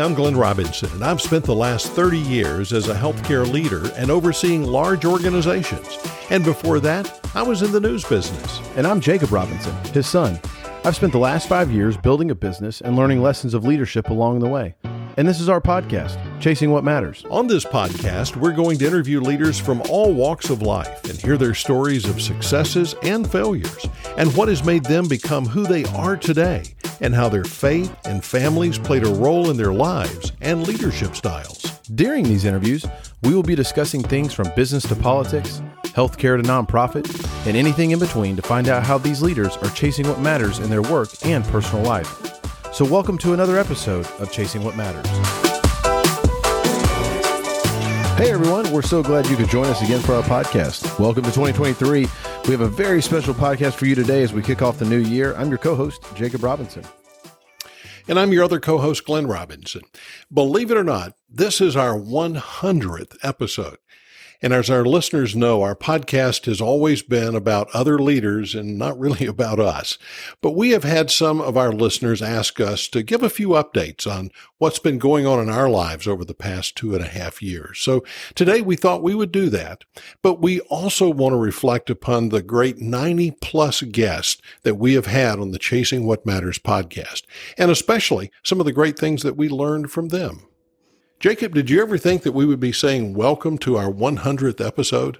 I'm Glenn Robinson, and I've spent the last 30 years as a healthcare leader and overseeing large organizations. And before that, I was in the news business. And I'm Jacob Robinson, his son. I've spent the last five years building a business and learning lessons of leadership along the way. And this is our podcast, Chasing What Matters. On this podcast, we're going to interview leaders from all walks of life and hear their stories of successes and failures, and what has made them become who they are today, and how their faith and families played a role in their lives and leadership styles. During these interviews, we will be discussing things from business to politics, healthcare to nonprofit, and anything in between to find out how these leaders are chasing what matters in their work and personal life. So, welcome to another episode of Chasing What Matters. Hey everyone, we're so glad you could join us again for our podcast. Welcome to 2023. We have a very special podcast for you today as we kick off the new year. I'm your co host, Jacob Robinson. And I'm your other co host, Glenn Robinson. Believe it or not, this is our 100th episode. And as our listeners know, our podcast has always been about other leaders and not really about us. But we have had some of our listeners ask us to give a few updates on what's been going on in our lives over the past two and a half years. So today we thought we would do that. But we also want to reflect upon the great 90 plus guests that we have had on the Chasing What Matters podcast, and especially some of the great things that we learned from them. Jacob, did you ever think that we would be saying welcome to our 100th episode?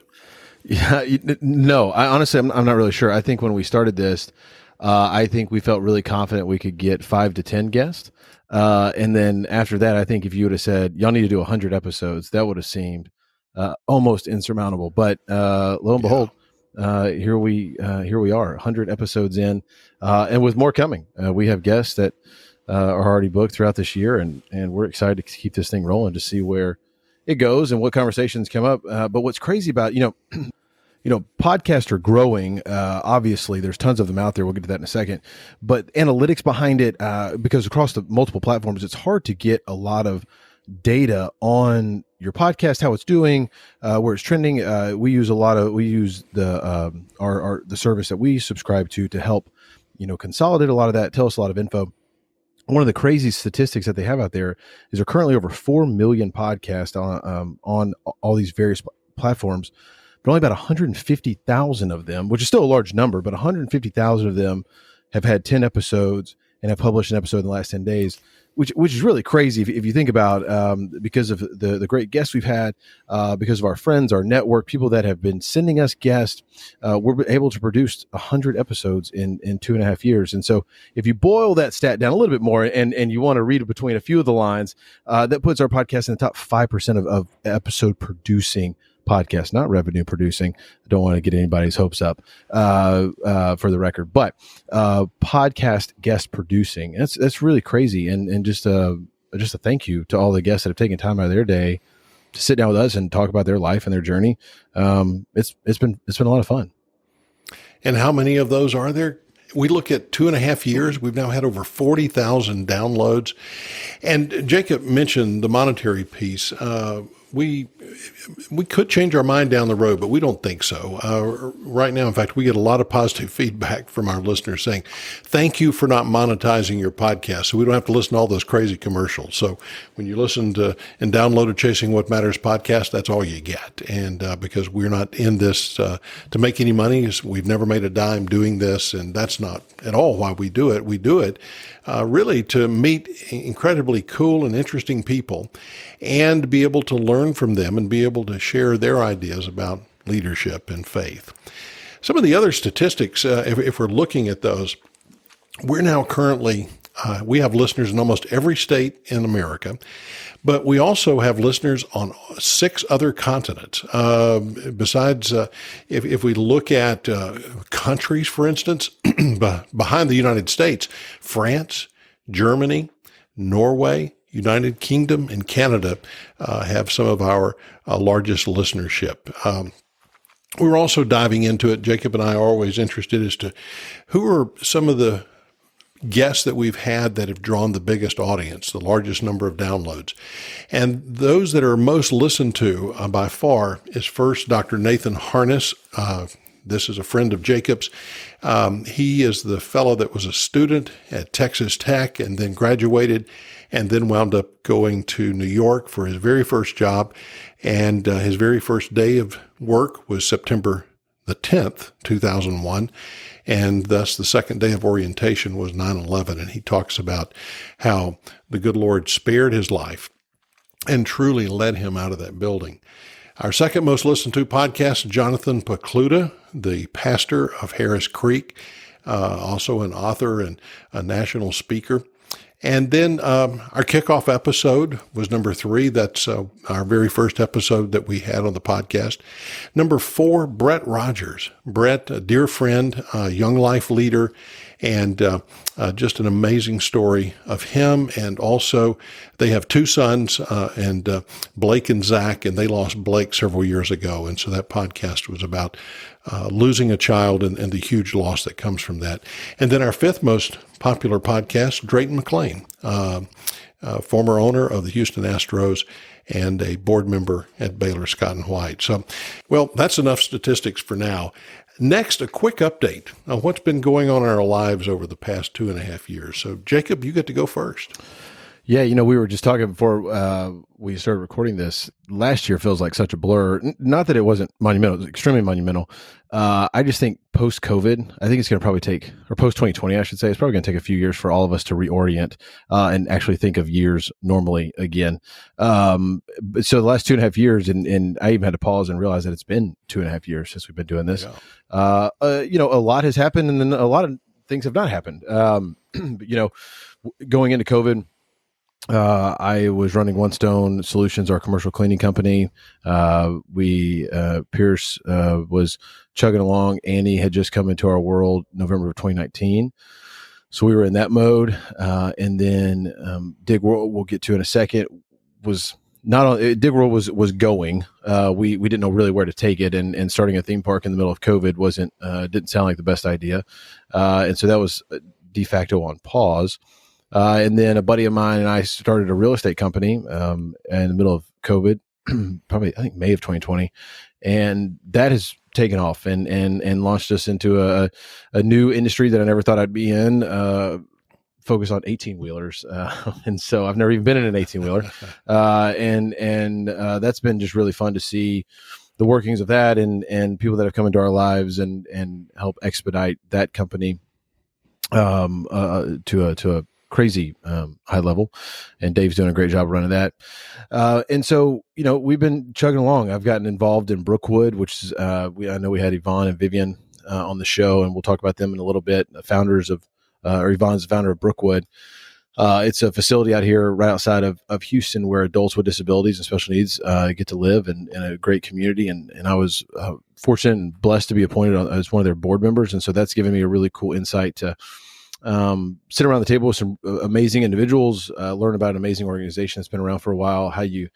Yeah, no, I honestly, I'm, I'm not really sure. I think when we started this, uh, I think we felt really confident we could get five to 10 guests. Uh, and then after that, I think if you would have said, y'all need to do 100 episodes, that would have seemed uh, almost insurmountable. But uh, lo and behold, uh, here we uh, here we are, 100 episodes in, and with more coming. we have guests that are already booked throughout this year, and and we're excited to keep this thing rolling to see where it goes and what conversations come up. Uh, but what's crazy about you know. you know, podcasts are growing. Uh, obviously, there's tons of them out there. We'll get to that in a second. But analytics behind it, uh, because across the multiple platforms, it's hard to get a lot of data on your podcast, how it's doing, uh, where it's trending. Uh, we use a lot of we use the um, our, our the service that we subscribe to to help you know consolidate a lot of that, tell us a lot of info one of the crazy statistics that they have out there is there are currently over 4 million podcasts on, um, on all these various platforms, but only about 150,000 of them, which is still a large number, but 150,000 of them have had 10 episodes and have published an episode in the last 10 days which which is really crazy if, if you think about um, because of the the great guests we've had, uh, because of our friends, our network, people that have been sending us guests, uh, we're able to produce hundred episodes in in two and a half years. And so, if you boil that stat down a little bit more, and and you want to read between a few of the lines, uh, that puts our podcast in the top five percent of, of episode producing podcast, not revenue producing. I don't want to get anybody's hopes up uh, uh, for the record, but uh, podcast guest producing. That's that's really crazy, and and just a just a thank you to all the guests that have taken time out of their day to sit down with us and talk about their life and their journey. Um, it's it's been it's been a lot of fun. And how many of those are there? we look at two and a half years, we've now had over 40,000 downloads. And Jacob mentioned the monetary piece. Uh, we we could change our mind down the road, but we don't think so. Uh, right now, in fact, we get a lot of positive feedback from our listeners saying, "Thank you for not monetizing your podcast, so we don't have to listen to all those crazy commercials." So when you listen to and download a Chasing What Matters podcast, that's all you get. And uh, because we're not in this uh, to make any money, we've never made a dime doing this, and that's not at all why we do it. We do it uh, really to meet incredibly cool and interesting people and be able to learn from them and be able to share their ideas about leadership and faith. Some of the other statistics, uh, if, if, we're looking at those, we're now currently, uh, we have listeners in almost every state in America, but we also have listeners on six other continents. Uh, besides, if, if we look at uh, countries, for instance, behind the United States, France, Germany, Norway, United Kingdom and Canada uh, have some of our uh, largest listenership. Um, we're also diving into it. Jacob and I are always interested as to who are some of the guests that we've had that have drawn the biggest audience, the largest number of downloads. And those that are most listened to uh, by far is first Dr. Nathan Harness, uh, This is a friend of Jacob's. Um, he is the fellow that was a student at Texas Tech and then graduated and then wound up going to New York for his very first job. And uh, his very first day of work was September the 10th, 2001. And thus the second day of orientation was 9 11. And he talks about how the good Lord spared his life and truly led him out of that building. Our second most listened to podcast, Jonathan Pokluda, the pastor of Harris Creek, uh, also an author and a national speaker. And then um, our kickoff episode was number three. That's uh, our very first episode that we had on the podcast. Number four, Brett Rogers. Brett, a dear friend, a young life leader, and uh, uh, just an amazing story of him. And also, they have two sons, uh, and uh, Blake and Zach, and they lost Blake several years ago. And so that podcast was about uh, losing a child and, and, the huge loss that comes from that. And then our fifth most popular podcast, Drayton McLane, uh, former owner of the Houston Astros and a board member at Baylor Scott and White. So, well, that's enough statistics for now. Next, a quick update on what's been going on in our lives over the past two and a half years. So, Jacob, you get to go first. Yeah, you know, we were just talking before uh, we started recording this. Last year feels like such a blur. N- not that it wasn't monumental; it was extremely monumental. Uh, I just think post COVID, I think it's going to probably take, or post 2020, I should say, it's probably going to take a few years for all of us to reorient uh, and actually think of years normally again. Um, but so the last two and a half years, and, and I even had to pause and realize that it's been two and a half years since we've been doing this. Yeah. Uh, uh, you know, a lot has happened, and then a lot of things have not happened. Um, you know, going into COVID, uh, I was running One Stone Solutions, our commercial cleaning company. Uh, we uh, Pierce uh, was chugging along. Annie had just come into our world November of 2019, so we were in that mode. Uh, and then um, Dig World, we'll get to in a second, was not on Dig World was was going. Uh, we we didn't know really where to take it, and and starting a theme park in the middle of COVID wasn't didn't sound like the best idea, and so that was de facto on pause. Uh, and then a buddy of mine and I started a real estate company um, in the middle of COVID, probably I think May of 2020, and that has taken off and and and launched us into a a new industry that I never thought I'd be in. Uh, focus on 18 wheelers uh, and so i've never even been in an 18 wheeler uh, and and uh, that's been just really fun to see the workings of that and and people that have come into our lives and and help expedite that company um, uh, to a to a crazy um, high level, and Dave's doing a great job running that. Uh, and so, you know, we've been chugging along. I've gotten involved in Brookwood, which is uh, we I know we had Yvonne and Vivian uh, on the show, and we'll talk about them in a little bit. The founders of uh, or Yvonne's the founder of Brookwood. Uh, it's a facility out here right outside of, of Houston where adults with disabilities and special needs uh, get to live in, in, a great community. And, and I was fortunate and blessed to be appointed as one of their board members. And so that's given me a really cool insight to um, sit around the table with some uh, amazing individuals, uh, learn about an amazing organization that's been around for a while, how you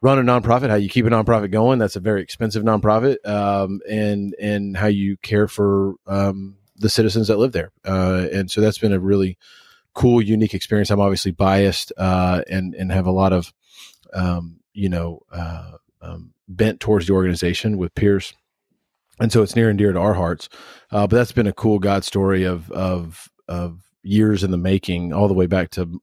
run a nonprofit, how you keep a nonprofit going. That's a very expensive nonprofit, um, and and how you care for um, the citizens that live there. Uh, and so that's been a really cool, unique experience. I'm obviously biased uh, and and have a lot of um, you know uh, um, bent towards the organization with Pierce and so it's near and dear to our hearts. Uh, but that's been a cool God story of of of years in the making, all the way back to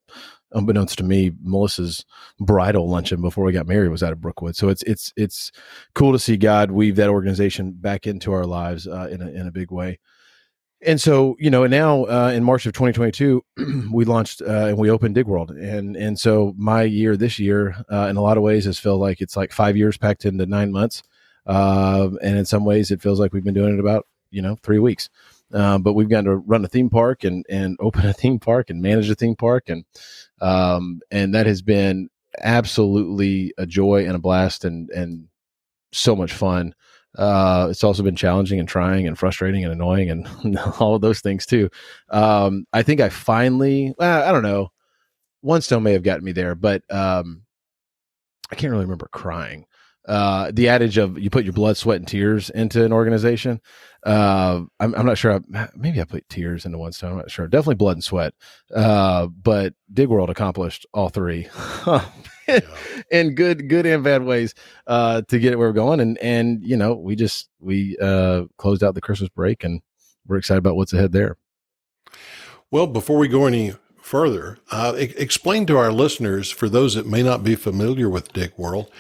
unbeknownst to me, Melissa's bridal luncheon before we got married was out of Brookwood. So it's it's it's cool to see God weave that organization back into our lives uh, in a in a big way. And so you know, and now uh, in March of 2022, we launched uh, and we opened Dig World, and and so my year this year, uh, in a lot of ways, has felt like it's like five years packed into nine months. Uh, and in some ways, it feels like we've been doing it about you know three weeks. Uh, but we've gotten to run a theme park and and open a theme park and manage a theme park and um, and that has been absolutely a joy and a blast and and so much fun. Uh, it's also been challenging and trying and frustrating and annoying and all of those things too. Um, I think I finally, I don't know, one stone may have gotten me there, but um, I can't really remember crying uh, the adage of you put your blood, sweat, and tears into an organization. Uh, I'm, I'm, not sure. I, maybe I put tears into one stone. I'm not sure. Definitely blood and sweat. Uh, but Dig World accomplished all three in good, good and bad ways uh, to get it where we're going. And and you know, we just we uh, closed out the Christmas break, and we're excited about what's ahead there. Well, before we go any further, uh, explain to our listeners, for those that may not be familiar with Dig World,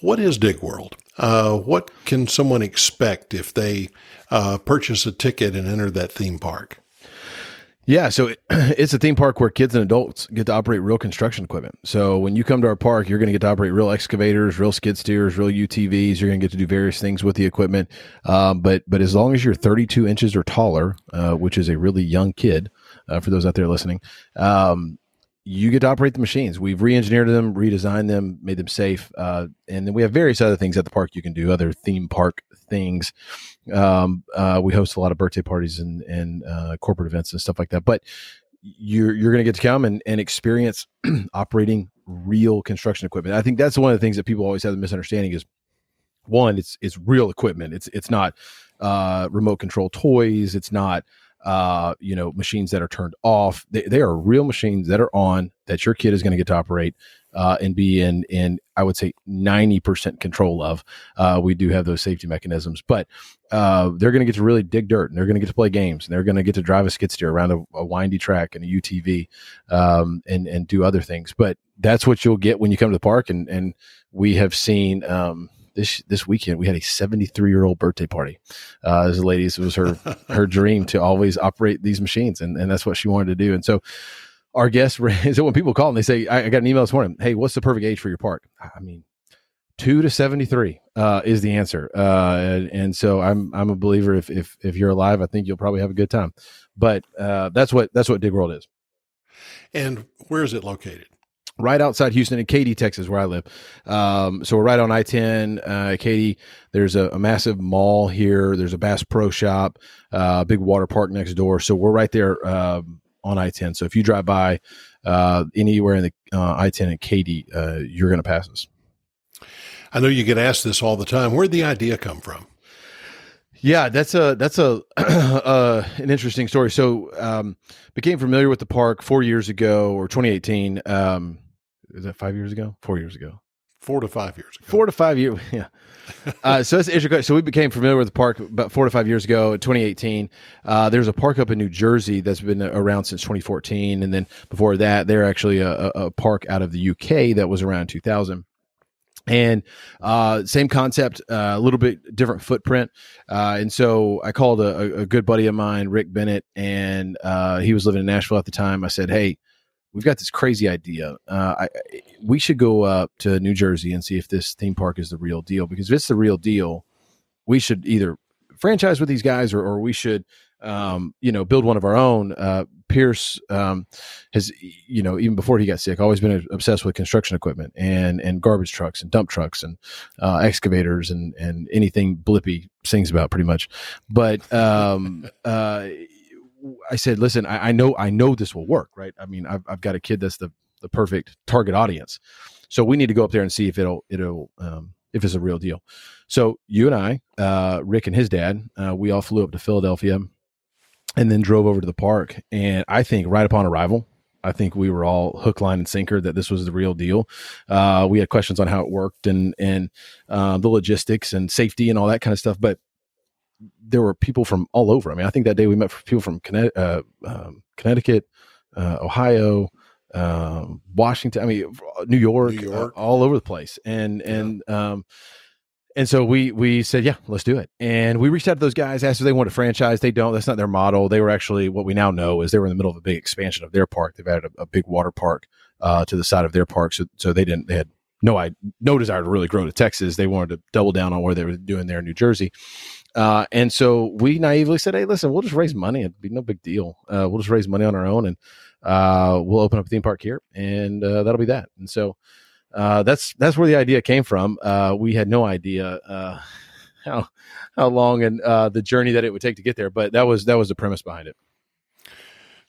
what is Dig World? Uh, what can someone expect if they uh, purchase a ticket and enter that theme park? Yeah, so it's a theme park where kids and adults get to operate real construction equipment. So when you come to our park, you're going to get to operate real excavators, real skid steers, real UTVs. You're going to get to do various things with the equipment. Um, but but as long as you're 32 inches or taller, uh, which is a really young kid, uh, for those out there listening, um, you get to operate the machines. We've re-engineered them, redesigned them, made them safe, uh, and then we have various other things at the park you can do, other theme park things. Um, uh, we host a lot of birthday parties and and uh, corporate events and stuff like that. But you're you're going to get to come and, and experience operating real construction equipment. I think that's one of the things that people always have the misunderstanding is one, it's it's real equipment. It's it's not uh, remote control toys. It's not uh, you know, machines that are turned off. They, they are real machines that are on that your kid is going to get to operate uh, and be in, in, I would say 90% control of. Uh, we do have those safety mechanisms, but uh, they're going to get to really dig dirt and they're going to get to play games and they're going to get to drive a skid steer around a, a windy track and a UTV um, and, and do other things. But that's what you'll get when you come to the park. And, and we have seen, um, this this weekend we had a 73 year old birthday party. Uh, as a lady, it was her her dream to always operate these machines, and, and that's what she wanted to do. And so, our guest is that when people call and they say, I, I, got an email this morning. Hey, what's the perfect age for your park?" I mean, two to 73 uh, is the answer. Uh, and, and, so I'm I'm a believer. If if if you're alive, I think you'll probably have a good time. But uh, that's what that's what Dig World is. And where is it located? Right outside Houston in Katy, Texas, where I live. Um, so we're right on I 10, uh, Katy. There's a, a, massive mall here. There's a Bass Pro Shop, uh, big water park next door. So we're right there uh, on I 10. So if you drive by uh, anywhere in the uh, I 10 in Katy, uh, you're going to pass us. I know you get asked this all the time. Where'd the idea come from? Yeah, that's a that's a uh, an interesting story. So, um, became familiar with the park four years ago or 2018. Um, is that five years ago? Four years ago? Four to five years ago. Four to five years. Yeah. uh, so that's interesting. So we became familiar with the park about four to five years ago, 2018. Uh, there's a park up in New Jersey that's been around since 2014, and then before that, they're actually a, a park out of the UK that was around 2000 and uh, same concept, uh, a little bit different footprint. Uh, and so I called a, a, good buddy of mine, Rick Bennett, and uh, he was living in Nashville at the time. I said, "Hey, we've got this crazy idea. Uh, I, we should go up to New Jersey and see if this theme park is the real deal. Because if it's the real deal, we should either franchise with these guys or, or we should um, you know, build one of our own. Uh, Pierce um, has, you know, even before he got sick, always been obsessed with construction equipment and and garbage trucks and dump trucks and uh, excavators and and anything Blippi sings about, pretty much. But um, uh, I said, listen, I, I, know I know this will work, right? I mean, I've, I've got a kid that's the the perfect target audience, so we need to go up there and see if it'll it'll um, if it's a real deal. So you and I, uh, Rick and his dad, uh, we all flew up to Philadelphia and then drove over to the park. And I think right upon arrival, I think we were all hook, line, and sinker that this was the real deal. Uh, we had questions on how it worked and and uh, the logistics and safety and all that kind of stuff. But there were people from all over. I mean, I think that day we met people from Connecticut, uh, um, Connecticut uh, Ohio, um, Washington. I mean, New York, New York. Uh, all over the place. And and yeah. um, and so we we said, yeah, let's do it. And we reached out to those guys, asked if they want a franchise. They don't. That's not their model. They were actually what we now know is they were in the middle of a big expansion of their park. They've added a, a big water park uh, to the side of their park, so so they didn't. They had no I no desire to really grow to Texas. They wanted to double down on where they were doing there in New Jersey. Uh, and so we naively said, "Hey, listen, we'll just raise money. It'd be no big deal. Uh, we'll just raise money on our own, and uh, we'll open up a theme park here, and uh, that'll be that." And so uh, that's that's where the idea came from. Uh, we had no idea how how long and the journey that it would take to get there, but that was that was the premise behind it.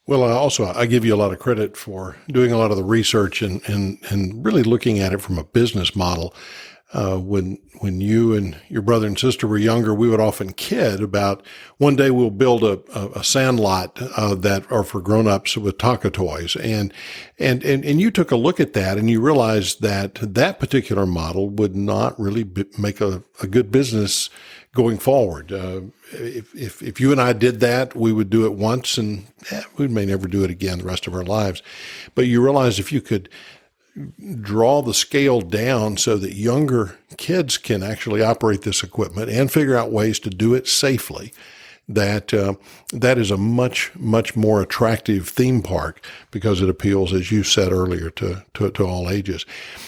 Well, also I give you a lot of credit for doing a lot of the research and and and really looking at it from a business model. Uh, when when you and your brother and sister were younger, we would often kid about one day we'll build a, a, a sand lot uh, that are for grown-ups with Tonka toys, and, and and and you took a look at that and you realized that that particular model would not really make a, a good business going forward. Uh, if, if, if you and I did that, we would do it once and eh, we may never do it again the rest of our lives. But you realize if you could draw the scale down so that younger kids can actually operate this equipment and figure out ways to do it safely. That uh, that is a much much more attractive theme park because it appeals, as you said earlier, to to, to all ages.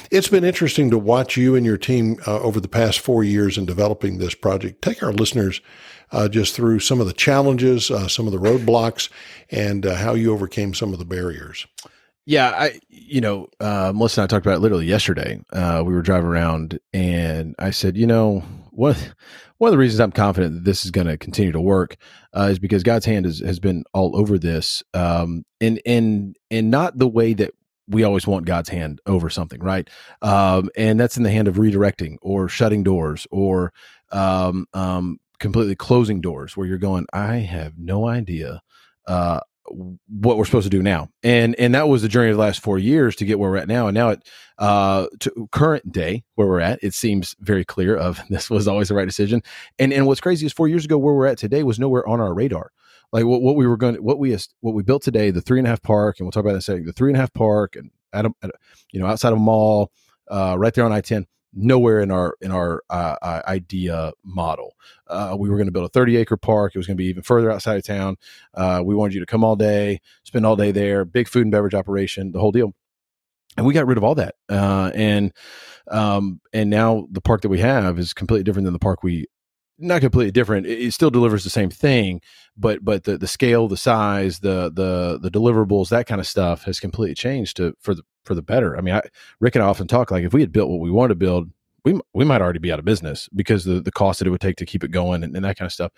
It's been interesting to watch you and your team uh, over the past four years in developing this project. Take our listeners uh, just through some of the challenges, uh, some of the roadblocks, and uh, how you overcame some of the barriers. Yeah, I you know, uh, Melissa and I talked about it literally yesterday. Uh, we were driving around, and I said, you know, one one of the reasons I'm confident that this is going to continue to work uh, is because God's hand has been all over this, um, and and and not the way that we always want God's hand over something, right? Um, and that's in the hand of redirecting or shutting doors or um, um, completely closing doors, where you're going, I have no idea uh, what we're supposed to do now. And and that was the journey of the last four years to get where we're at now. And now at uh to current day where we're at, it seems very clear of this was always the right decision. And and what's crazy is four years ago where we're at today was nowhere on our radar. Like what, what we were going what we what we built today, the three and a half park, and we'll talk about that in a second, the three and a half park and at a, you know outside of a mall, uh, right there on I ten nowhere in our in our uh, uh idea model. Uh, we were going to build a 30 acre park. It was going to be even further outside of town. Uh, we wanted you to come all day, spend all day there. Big food and beverage operation, the whole deal. And we got rid of all that. Uh, and um, and now the park that we have is completely different than the park we not completely different. It, it, still delivers the same thing, but but the the scale, the size, the the the deliverables, that kind of stuff has completely changed to for the for the better. I mean, I, Rick and I often talk like if we had built what we wanted to build, we we might already be out of business because the the cost that it would take to keep it going and, and that kind of stuff.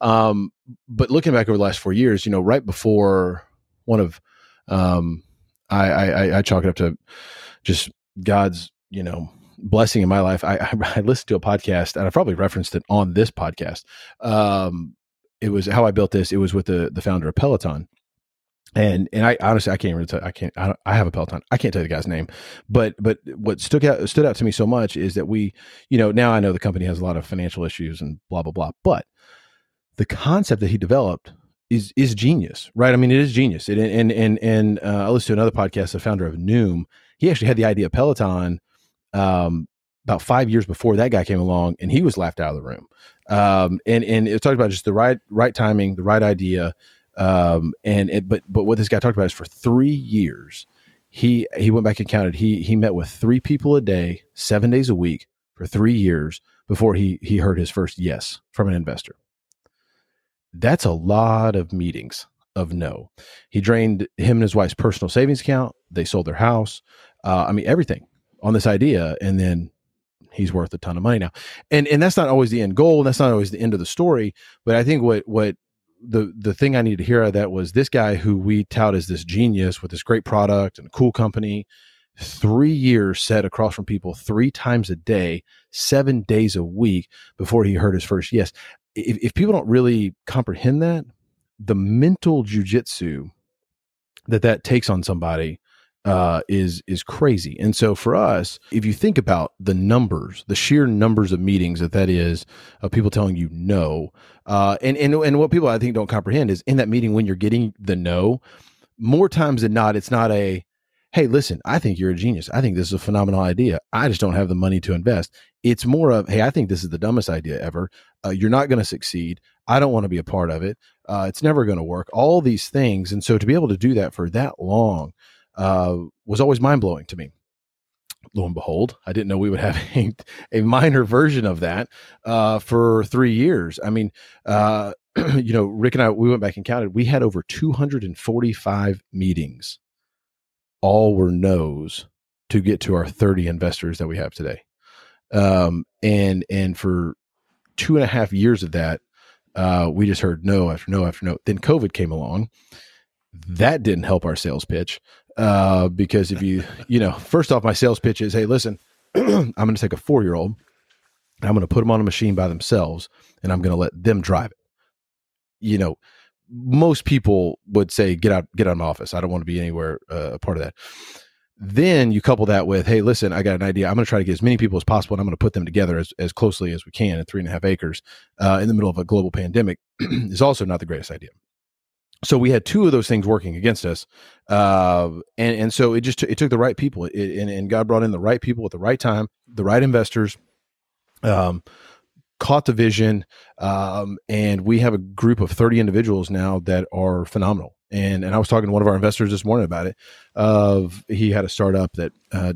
Um, but looking back over the last four years, you know, right before one of, um, I, I I chalk it up to just God's you know blessing in my life. I, I, listened to a podcast and I probably referenced it on this podcast. Um, it was how I built this. It was with the the founder of Peloton, and and I honestly I can't really tell I can't I, I, have a Peloton. I can't tell you the guy's name. But but what stuck out stood out to me so much is that we you know now I know the company has a lot of financial issues and blah blah blah. But the concept that he developed is is genius right? I mean it is genius. It, and and and uh, I listened to another podcast the founder of Noom. He actually had the idea of Peloton um, about five years before that guy came along and he was laughed out of the room. Um, and and it talked about just the right right timing the right idea um, and it, but but what this guy talked about is for three years, he he went back and counted. He he met with three people a day, seven days a week for three years before he he heard his first yes from an investor. That's a lot of meetings of no. He drained him and his wife's personal savings account. They sold their house. Uh, I mean everything on this idea, and then he's worth a ton of money now. And and that's not always the end goal. That's not always the end of the story. But I think what what the the thing I needed to hear out of that was this guy who we tout as this genius with this great product and a cool company, three years set across from people three times a day, seven days a week before he heard his first yes. If, if people don't really comprehend that, the mental jujitsu that that takes on somebody uh, is is crazy. And so for us, if you think about the numbers, the sheer numbers of meetings that that is of people telling you no, uh, and and and what people I think don't comprehend is in that meeting when you're getting the no, more times than not, it's not a hey, listen, I think you're a genius. I think this is a phenomenal idea. I just don't have the money to invest. It's more of, hey, I think this is the dumbest idea ever. Uh, you're not going to succeed. I don't want to be a part of it. Uh, it's never going to work. All these things. And so to be able to do that for that long, uh, was always mind blowing to me. Lo and behold, I didn't know we would have a, a minor version of that uh, for three years. I mean, uh, you know, Rick and I, we went back and counted. We had over 245 meetings. All were no's to get to our 30 investors that we have today. Um, and and for two and a half years of that, uh, we just heard no after no after no. Then COVID came along. That didn't help our sales pitch uh, because if you, you know, first off, my sales pitch is, hey, listen, I'm going to take a four year old I'm going to put them on a machine by themselves and I'm going to let them drive it. You know, most people would say, get out, get out of my office. I don't want to be anywhere uh, a part of that. Then you couple that with, hey, listen, I got an idea. I'm going to try to get as many people as possible and I'm going to put them together as, as closely as we can in three and a half acres uh, in the middle of a global pandemic is also not the greatest idea so we had two of those things working against us uh, and and so it just t- it took the right people it, and, and god brought in the right people at the right time the right investors um, caught the vision um, and we have a group of 30 individuals now that are phenomenal. And and i was talking to one of our investors this morning about it of he had a startup that uh,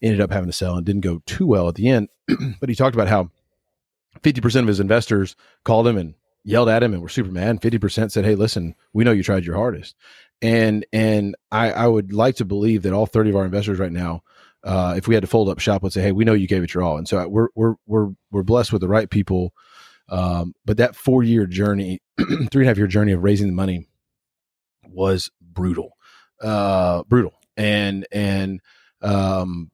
ended up having to sell and didn't go too well at the end but he talked about how 50% of his investors called him and yelled at him and were super mad. Fifty percent said, "Hey, listen, we know you tried your hardest," and and I, I would like to believe that all thirty of our investors right now, uh, if we had to fold up shop, would say, "Hey, we know you gave it your all," and so we're we're we're we're blessed with the right people. Um, but that four year journey, three and a half year journey of raising the money was brutal, uh, brutal, and and um,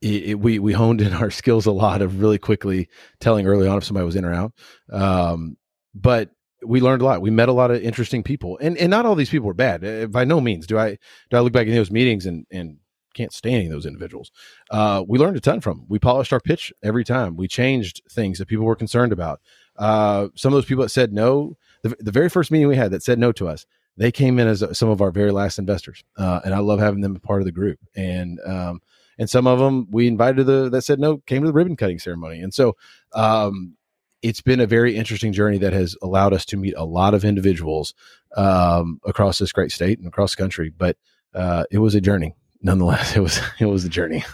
it, it, we we honed in our skills a lot of really quickly telling early on if somebody was in or out. Um, but we learned a lot. We met a lot of interesting people, and and not all these people were bad. Uh, by no means do I do I look back in those meetings and and can't stand any of those individuals. Uh, we learned a ton from. Them. We polished our pitch every time. We changed things that people were concerned about. Uh, some of those people that said no, the, the, very first meeting we had that said no to us, they came in as some of our very last investors, uh, and I love having them a part of the group. And um, and some of them we invited to the that said no came to the ribbon cutting ceremony. And so um, it's been a very interesting journey that has allowed us to meet a lot of individuals um, across this great state and across the country. But uh, it was a journey, nonetheless. It was it was a journey.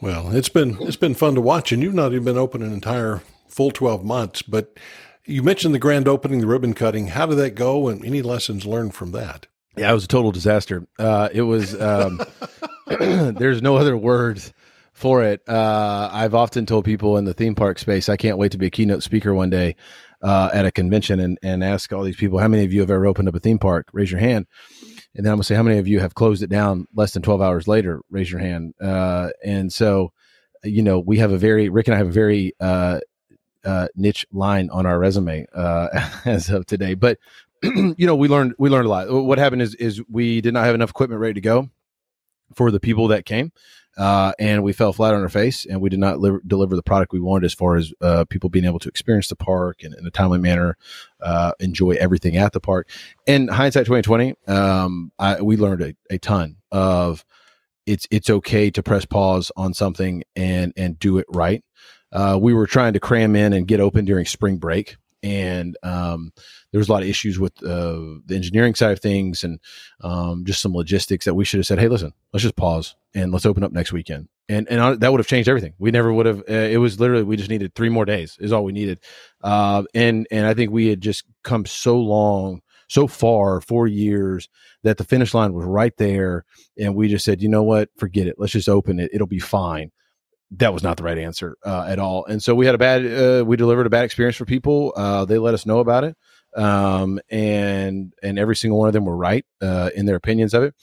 Well, it's been it's been fun to watch, and you've not even been open an entire full twelve months. But you mentioned the grand opening, the ribbon cutting. How did that go, and any lessons learned from that? Yeah, it was a total disaster. Uh, it was. Um, there's no other words for it. Uh, I've often told people in the theme park space, I can't wait to be a keynote speaker one day uh, at a convention and, and ask all these people, how many of you have ever opened up a theme park? Raise your hand. And then I'm gonna say, how many of you have closed it down less than 12 hours later? Raise your hand. Uh, and so, you know, we have a very, Rick and I have a very uh, uh, niche line on our resume uh, as of today. But, you know, we learned, we learned a lot. What happened is, is we did not have enough equipment ready to go for the people that came uh, and we fell flat on our face and we did not li- deliver the product we wanted as far as uh, people being able to experience the park and in a timely manner uh, enjoy everything at the park. In hindsight 2020 um, I, we learned a, a, ton of it's it's okay to press pause on something and and do it right. Uh, we were trying to cram in and get open during spring break and um, there was a lot of issues with uh, the engineering side of things and um, just some logistics that we should have said, "Hey, listen, let's just pause and let's open up next weekend." And and that would have changed everything. We never would have. Uh, it was literally we just needed three more days is all we needed. Uh, and and I think we had just come so long, so far, four years that the finish line was right there, and we just said, you know what, forget it. Let's just open it. It'll be fine that was not the right answer uh, at all. And so we had a bad, uh, we delivered a bad experience for people. Uh, they let us know about it, um, and and every single one of them were right uh, in their opinions of it.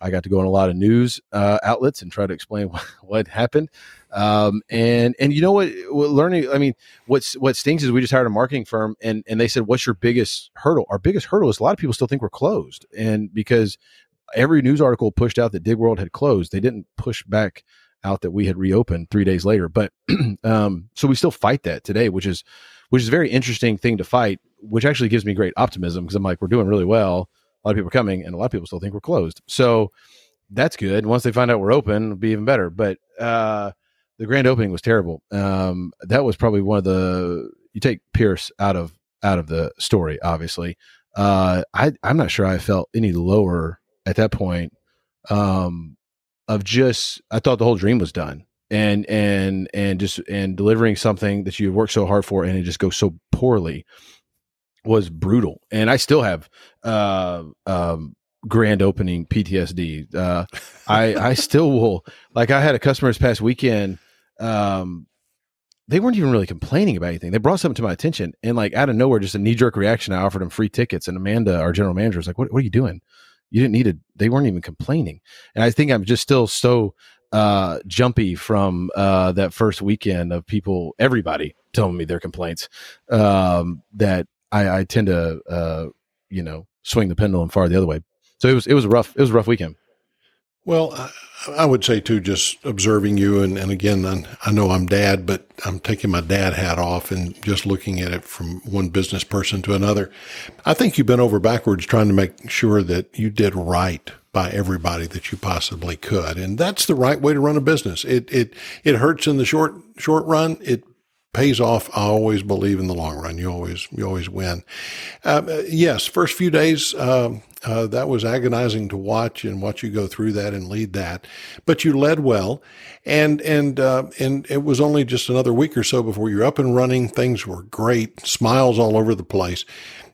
I got to go in a lot of news uh, outlets and try to explain what, what happened. Um, and and you know what, learning. I mean, what's what stinks is we just hired a marketing firm, and and they said, "What's your biggest hurdle?" Our biggest hurdle is a lot of people still think we're closed, and because every news article pushed out that Dig World had closed, they didn't push back out that we had reopened three days later. But um, so we still fight that today, which is which is a very interesting thing to fight, which actually gives me great optimism because I'm like, we're doing really well. A lot of people are coming, and a lot of people still think we're closed. So that's good. Once they find out we're open, it'll be even better. But uh, the grand opening was terrible. Um, that was probably one of the you take Pierce out of out of the story, obviously. Uh, I I'm not sure I felt any lower at that point. Um, of just I thought the whole dream was done and and and just and delivering something that you worked so hard for and it just goes so poorly was brutal and I still have uh um grand opening PTSD uh I I still will like I had a customer this past weekend um they weren't even really complaining about anything. They brought something to my attention, and like out of nowhere, just a knee jerk reaction. I offered them free tickets, and Amanda, our general manager, was like, "What, what are you doing?" You didn't need it. They weren't even complaining. And I think I'm just still so uh, jumpy from uh, that first weekend of people, everybody telling me their complaints. Um, that I, I, tend to, uh, you know, swing the pendulum far the other way. So it was it was a rough it was a rough weekend. Well, I, would say too, just observing you, and, and again, I, I know I'm dad, but I'm taking my dad hat off and just looking at it from one business person to another. I think you've been over backwards trying to make sure that you did right by everybody that you possibly could. And that's the right way to run a business. It, it, it hurts in the short, short run. It pays off. I always believe in the long run. You always, you always win. Uh, yes. First few days, uh, uh, that was agonizing to watch and watch you go through that and lead that, but you led well, and and uh, and it was only just another week or so before you're up and running. Things were great, smiles all over the place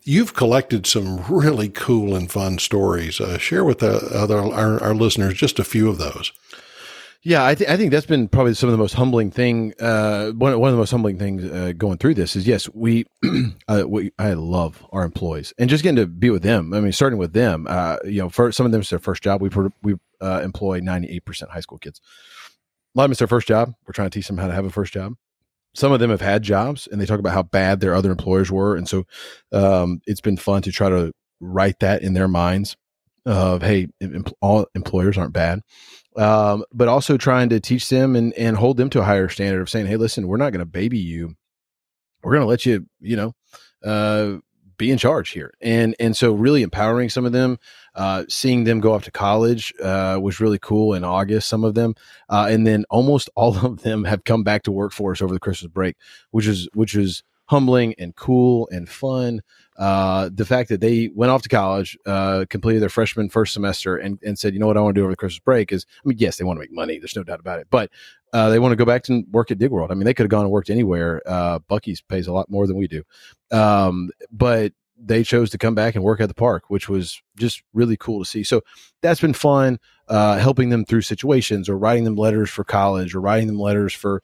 you've collected some really cool and fun stories. Uh, share with the other our, our, listeners just a few of those. Yeah, I, th- I think that's been probably some of the most humbling thing. Uh, one one of the most humbling things uh, going through this is yes, we, uh, we I love our employees and just getting to be with them. I mean, starting with them. Uh, you know, for some of them it's their first job. We we uh, employ ninety eight percent high school kids. A lot of them it's their first job. We're trying to teach them how to have a first job some of them have had jobs and they talk about how bad their other employers were and so um, it's been fun to try to write that in their minds of hey em- all employers aren't bad um, but also trying to teach them and, and hold them to a higher standard of saying hey listen we're not going to baby you we're going to let you you know uh, be in charge here and and so really empowering some of them uh, seeing them go off to college uh, was really cool in August, some of them. Uh, and then almost all of them have come back to work for us over the Christmas break, which is, which is humbling and cool and fun. Uh, the fact that they went off to college, uh, completed their freshman first semester, and, and said, you know what, I want to do over the Christmas break is, I mean, yes, they want to make money. There's no doubt about it, but uh, they want to go back to work at Dig World. I mean, they could have gone and worked anywhere. Uh, Buc-ee's pays a lot more than we do, um, but they chose to come back and work at the park, which was just really cool to see. So that's been fun, uh, helping them through situations or writing them letters for college or writing them letters for,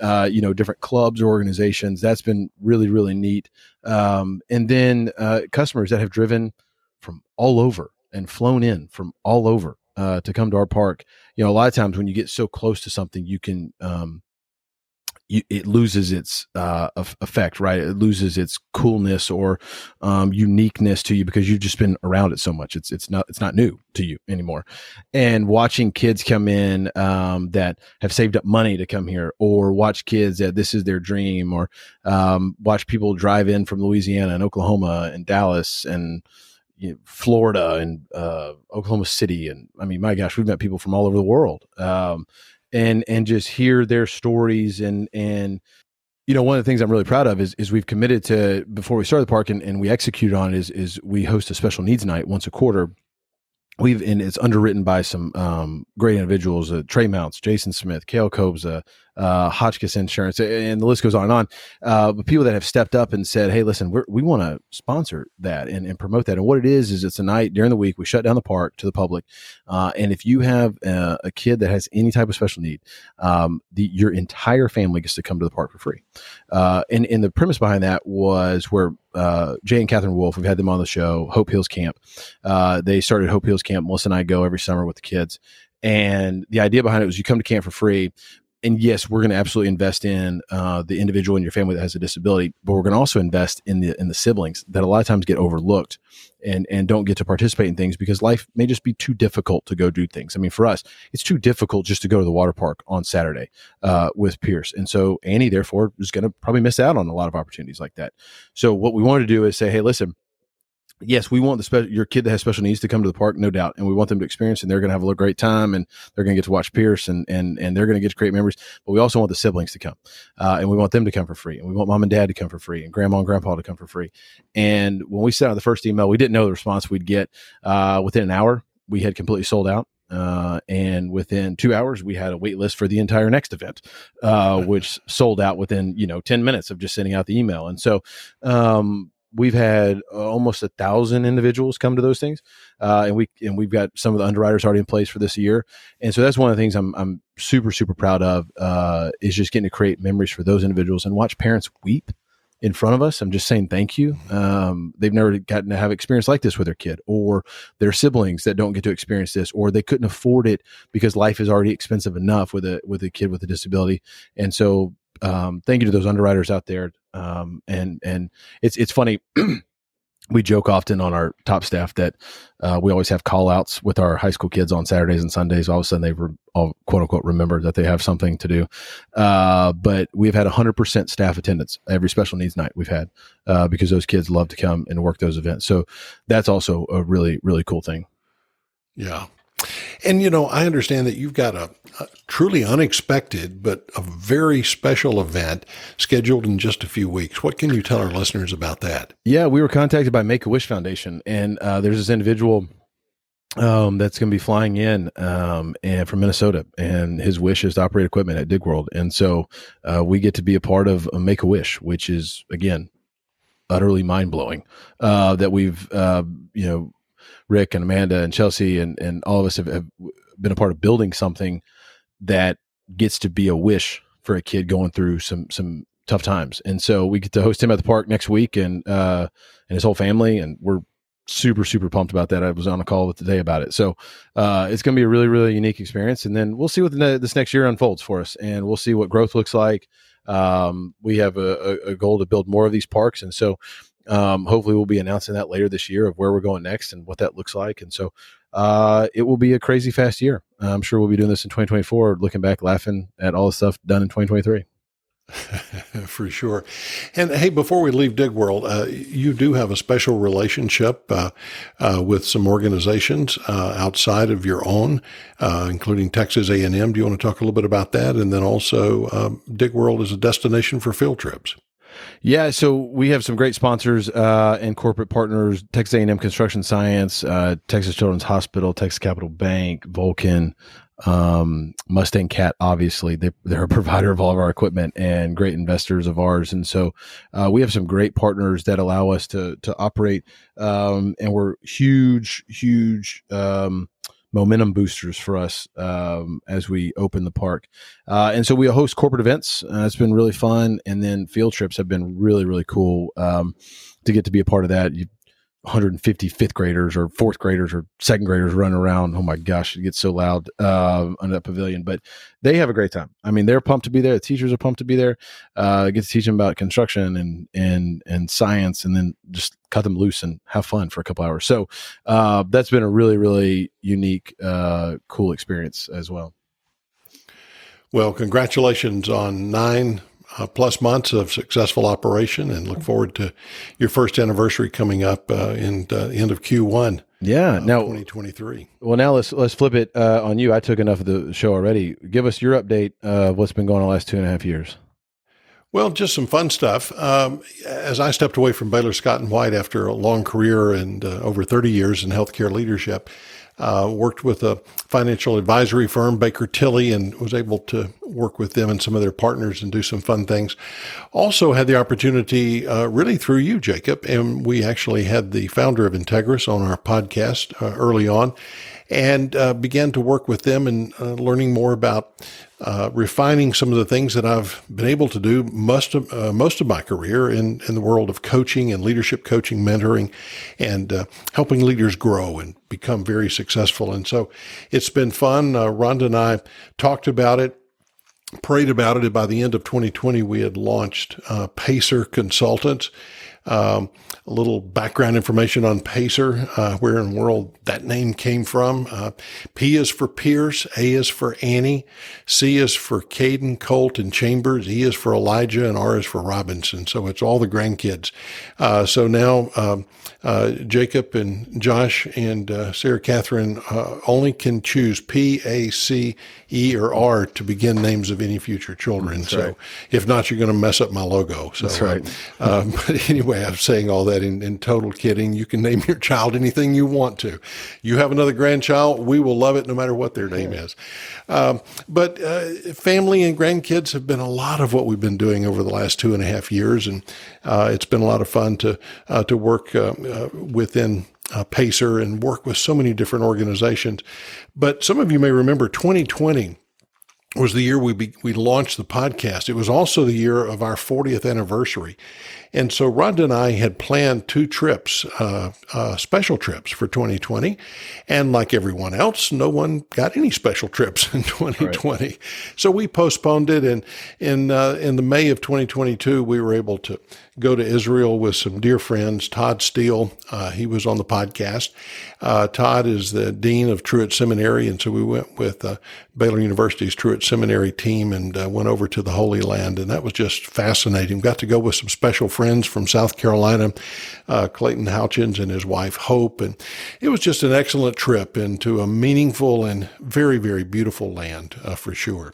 uh, you know, different clubs or organizations. That's been really, really neat. Um, and then uh, customers that have driven from all over and flown in from all over uh, to come to our park. You know, a lot of times when you get so close to something, you can, um, it loses its uh, effect, right? It loses its coolness or um, uniqueness to you because you've just been around it so much. It's it's not it's not new to you anymore. And watching kids come in um, that have saved up money to come here, or watch kids that this is their dream, or um, watch people drive in from Louisiana and Oklahoma and Dallas and you know, Florida and uh, Oklahoma City, and I mean, my gosh, we've met people from all over the world. And and just hear their stories and and you know one of the things i'm really proud of is is we've committed to before we start the park and, and we execute on it is is we host a special needs night once a quarter. We've and it's underwritten by some um, great individuals uh, trey mounts jason smith kale uh, Hotchkiss Insurance, and the list goes on and on. Uh, but people that have stepped up and said, "Hey, listen, we want to sponsor that and, and, promote that." And what it is is it's a night during the week we shut down the park to the public, uh, and if you have a, a, kid that has any type of special need, um, the, your entire family gets to come to the park for free. Uh, and and the premise behind that was where uh, Jay and Katherine Wolf, we've had them on the show, Hope Heals Camp. Uh, they started Hope Heals Camp. Melissa and I go every summer with the kids. And the idea behind it was you come to camp for free, and yes, we're going to absolutely invest in uh, the individual in your family that has a disability, but we're going to also invest in the in the siblings that a lot of times get overlooked and and don't get to participate in things because life may just be too difficult to go do things. I mean, for us, it's too difficult just to go to the water park on Saturday uh, with Pierce, and so Annie therefore is going to probably miss out on a lot of opportunities like that. So what we want to do is say, hey, listen yes, we want the spe- your kid that has special needs to come to the park, no doubt, and we want them to experience, and they're going to have a great time, and they're going to get to watch Pierce, and and and they're going to get to create memories. But we also want the siblings to come, uh, and we want them to come for free, and we want mom and dad to come for free, and grandma and grandpa to come for free. And when we sent out the first email, we didn't know the response we'd get. Uh, within an hour, we had completely sold out. Uh, and within two hours, we had a wait list for the entire next event, uh, which sold out within you know ten minutes of just sending out the email. And so, um, we've had uh, almost a thousand individuals come to those things, uh, and we and we've got some of the underwriters already in place for this year, and so that's one of the things I'm I'm super super proud of uh, is just getting to create memories for those individuals and watch parents weep in front of us. I'm just saying thank you. Um, they've never gotten to have experience like this with their kid, or their siblings that don't get to experience this, or they couldn't afford it because life is already expensive enough with a with a kid with a disability. And so, um, thank you to those underwriters out there. Um, and and it's it's funny. we joke often on our top staff that uh, we always have call outs with our high school kids on Saturdays and Sundays. All of a sudden, they re- all quote unquote remember that they have something to do. Uh, but we've had 100% staff attendance every special needs night we've had uh, because those kids love to come and work those events. So that's also a really, really cool thing. Yeah. And, you know, I understand that you've got a, a, truly unexpected, but a very special event scheduled in just a few weeks. What can you tell our listeners about that? Yeah, we were contacted by Make a Wish Foundation, and uh, there's this individual um, that's going to be flying in um, and from Minnesota, and his wish is to operate equipment at Dig World, and so uh, we get to be a part of a Make a Wish, which is again utterly mind blowing. Uh, that we've uh, you know Rick and Amanda and Chelsea and and all of us have, have been a part of building something that gets to be a wish for a kid going through some some tough times. And so we get to host him at the park next week and uh and his whole family and we're super super pumped about that. I was on a call with today about it. So uh it's going to be a really really unique experience and then we'll see what the, this next year unfolds for us and we'll see what growth looks like. Um we have a, a goal to build more of these parks and so um, hopefully, we'll be announcing that later this year of where we're going next and what that looks like. And so uh, it will be a crazy fast year. I'm sure we'll be doing this in 2024, looking back, laughing at all the stuff done in 2023. For sure. And hey, before we leave Dig World, uh, you do have a special relationship uh, uh, with some organizations uh, outside of your own, uh, including Texas A&M. Do you want to talk a little bit about that? And then also, um, Dig World is a destination for field trips. Yeah, so we have some great sponsors uh, and corporate partners: Texas A&M Construction Science, uh, Texas Children's Hospital, Texas Capital Bank, Vulcan, um, Mustang Cat. Obviously, they, are a provider of all of our equipment and great investors of ours. And so uh, we have some great partners that allow us to to operate. Um, and we're huge, huge. Um, momentum boosters for us um, as we open the park. Uh, and so we host corporate events. Uh, it's been really fun, and then field trips have been really really cool um, to get to be a part of that. You 150 fifth graders or fourth graders or second graders running around. Oh my gosh, it gets so loud uh, under that pavilion. But they have a great time. I mean, they're pumped to be there. The teachers are pumped to be there. Uh, get to teach them about construction and and and science, and then just cut them loose and have fun for a couple hours. So uh, that's been a really really unique, uh, cool experience as well. Well, congratulations on nine uh, plus months of successful operation and look forward to your first anniversary coming up uh, in the end of Q1. Yeah, now 2023. Well, now let's let's flip it uh, on you. I took enough of the show already. Give us your update of what's been going on the last two and a half years. Well, just some fun stuff. Um, as I stepped away from Baylor Scott and White after a long career and uh, over 30 years in healthcare leadership, uh, worked with a financial advisory firm, Baker Tilly, and was able to work with them and some of their partners and do some fun things. Also had the opportunity, uh, really through you, Jacob, and we actually had the founder of Integris on our podcast uh, early on and uh, began to work with them and uh, learning more about uh, refining some of the things that I've been able to do most of uh, most of my career in in the world of coaching and leadership coaching, mentoring, and uh, helping leaders grow and become very successful. And so it's been fun. Uh, Rhonda and I talked about it prayed about it. And by the end of 2020, we had launched uh, Pacer Consultants, um, a little background information on Pacer, uh, where in the world that name came from. Uh, P is for Pierce, A is for Annie, C is for Caden, Colt, and Chambers, E is for Elijah, and R is for Robinson. So it's all the grandkids. Uh, so now um, uh, Jacob and Josh and uh, Sarah Catherine uh, only can choose P, A, C, E, or R to begin names of any future children. That's so right. if not, you're going to mess up my logo. So, That's right. but anyway, I'm saying all that in, in total kidding. You can name your child anything you want to. You have another grandchild, we will love it no matter what their name is. Um, but uh, family and grandkids have been a lot of what we've been doing over the last two and a half years, and uh, it's been a lot of fun to uh, to work uh, uh, within. Uh, Pacer and work with so many different organizations. But some of you may remember 2020 was the year we be, we launched the podcast. It was also the year of our 40th anniversary. And so Rhonda and I had planned two trips, uh, uh, special trips for 2020. And like everyone else, no one got any special trips in 2020. Right. So we postponed it. And in, uh, in the May of 2022, we were able to go to Israel with some dear friends. Todd Still, uh, he was on the podcast. Uh, Todd is the dean of Truett Seminary, and so we went with uh, Baylor University's Truett Seminary team and uh, went over to the Holy Land, and that was just fascinating. Got to go with some special friends from South Carolina, uh, Clayton Houchins and his wife Hope, and it was just an excellent trip into a meaningful and very very beautiful land uh, for sure.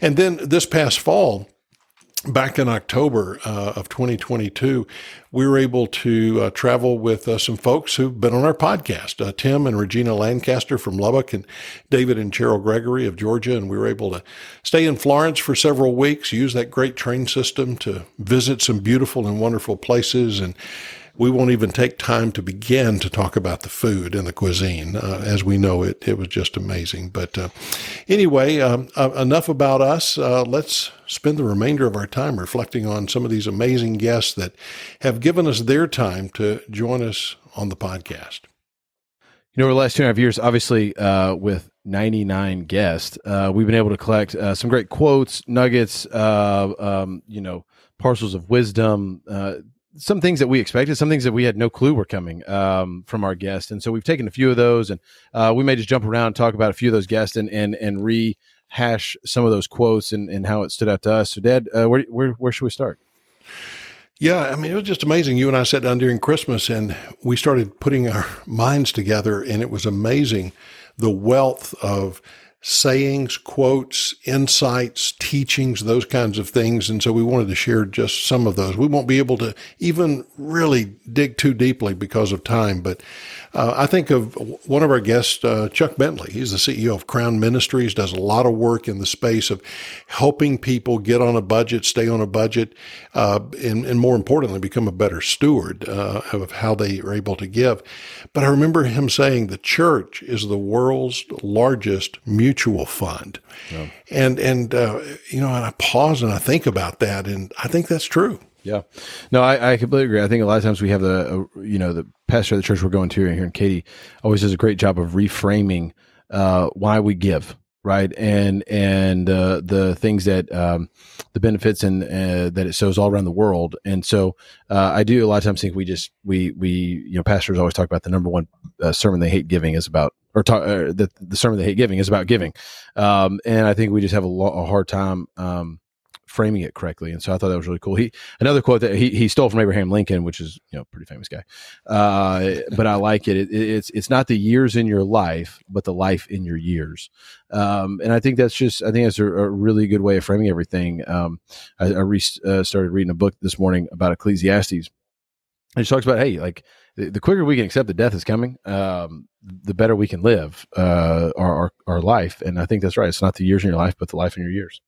And then this past fall back in October uh, of 2022, we were able to uh, travel with uh, some folks who've been on our podcast, uh, Tim and Regina Lancaster from Lubbock and David and Cheryl Gregory of Georgia. And we were able to stay in Florence for several weeks, use that great train system to visit some beautiful and wonderful places and we won't even take time to begin to talk about the food and the cuisine. Uh, as we know it, it was just amazing. But uh, anyway, um, uh, enough about us. Uh, let's spend the remainder of our time reflecting on some of these amazing guests that have given us their time to join us on the podcast. You know, over the last two and a half years, obviously, uh, with 99 guests, uh, we've been able to collect some great quotes, nuggets, um, you know, parcels of wisdom, uh, some things that we expected, some things that we had no clue were coming um, from our guests, and so we've taken a few of those, and uh, we may just jump around and talk about a few of those guests and and and rehash some of those quotes and, and how it stood out to us. So, Dad, uh, where where where should we start? Yeah, I mean, it was just amazing. You and I sat down during Christmas, and we started putting our minds together, and it was amazing the wealth of sayings, quotes, insights, teachings, those kinds of things. And so we wanted to share just some of those. We won't be able to even really dig too deeply because of time, but uh, I think of one of our guests, uh, Chuck Bentley. He's the CEO of Crown Ministries, does a lot of work in the space of helping people get on a budget, stay on a budget, uh, and, and, more importantly, become a better steward uh, of how they are able to give. But I remember him saying the church is the world's largest mutual fund. Yeah. And, and uh, you know, and I pause and I think about that, and I think that's true. Yeah, no, I, I, completely agree. I think a lot of times we have the, uh, you know, the pastor of the church we're going to here in Katy always does a great job of reframing uh, why we give, right? And and uh, the things that um, the benefits and uh, that it shows all around the world. And so uh, I do a lot of times think we just we we you know pastors always talk about the number one uh, sermon they hate giving is about or talk, uh, the the sermon they hate giving is about giving. Um, and I think we just have a, lo- a hard time. Um, framing it correctly. And so I thought that was really cool. He another quote that he, he stole from Abraham Lincoln, which is you know pretty famous guy, uh, but I like it. it. It's it's not the years in your life, but the life in your years. Um, and I think that's just I think that's a, a really good way of framing everything. Um, I, I re- uh, started reading a book this morning about Ecclesiastes. And he talks about hey, like the, the, quicker we can accept that death is coming, um, the better we can live uh, our, our our life. And I think that's right. It's not the years in your life, but the life in your years.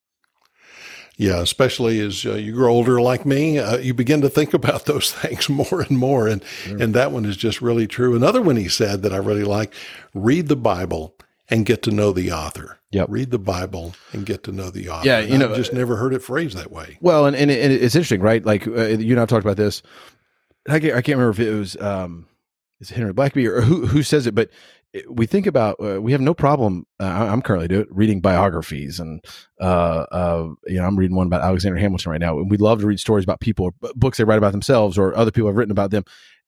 Yeah, especially as uh, you grow older like me, uh, you begin to think about those things more and more. And, sure. and that one is just really true. Another one he said that I really like read the Bible and get to know the author. Yep. Read the Bible and get to know the author. Yeah, you know, I've just never heard it phrased that way. Well, and, and, it, and it's interesting, right? Like uh, you and I've talked about this. I can't, I can't remember if it was um, is Henry Blackaby or who who says it, but we think about uh, we have no problem uh, i'm currently doing reading biographies and uh, you know i'm reading one about alexander hamilton right now and we love to read stories about people or books they write about themselves or other people have written about them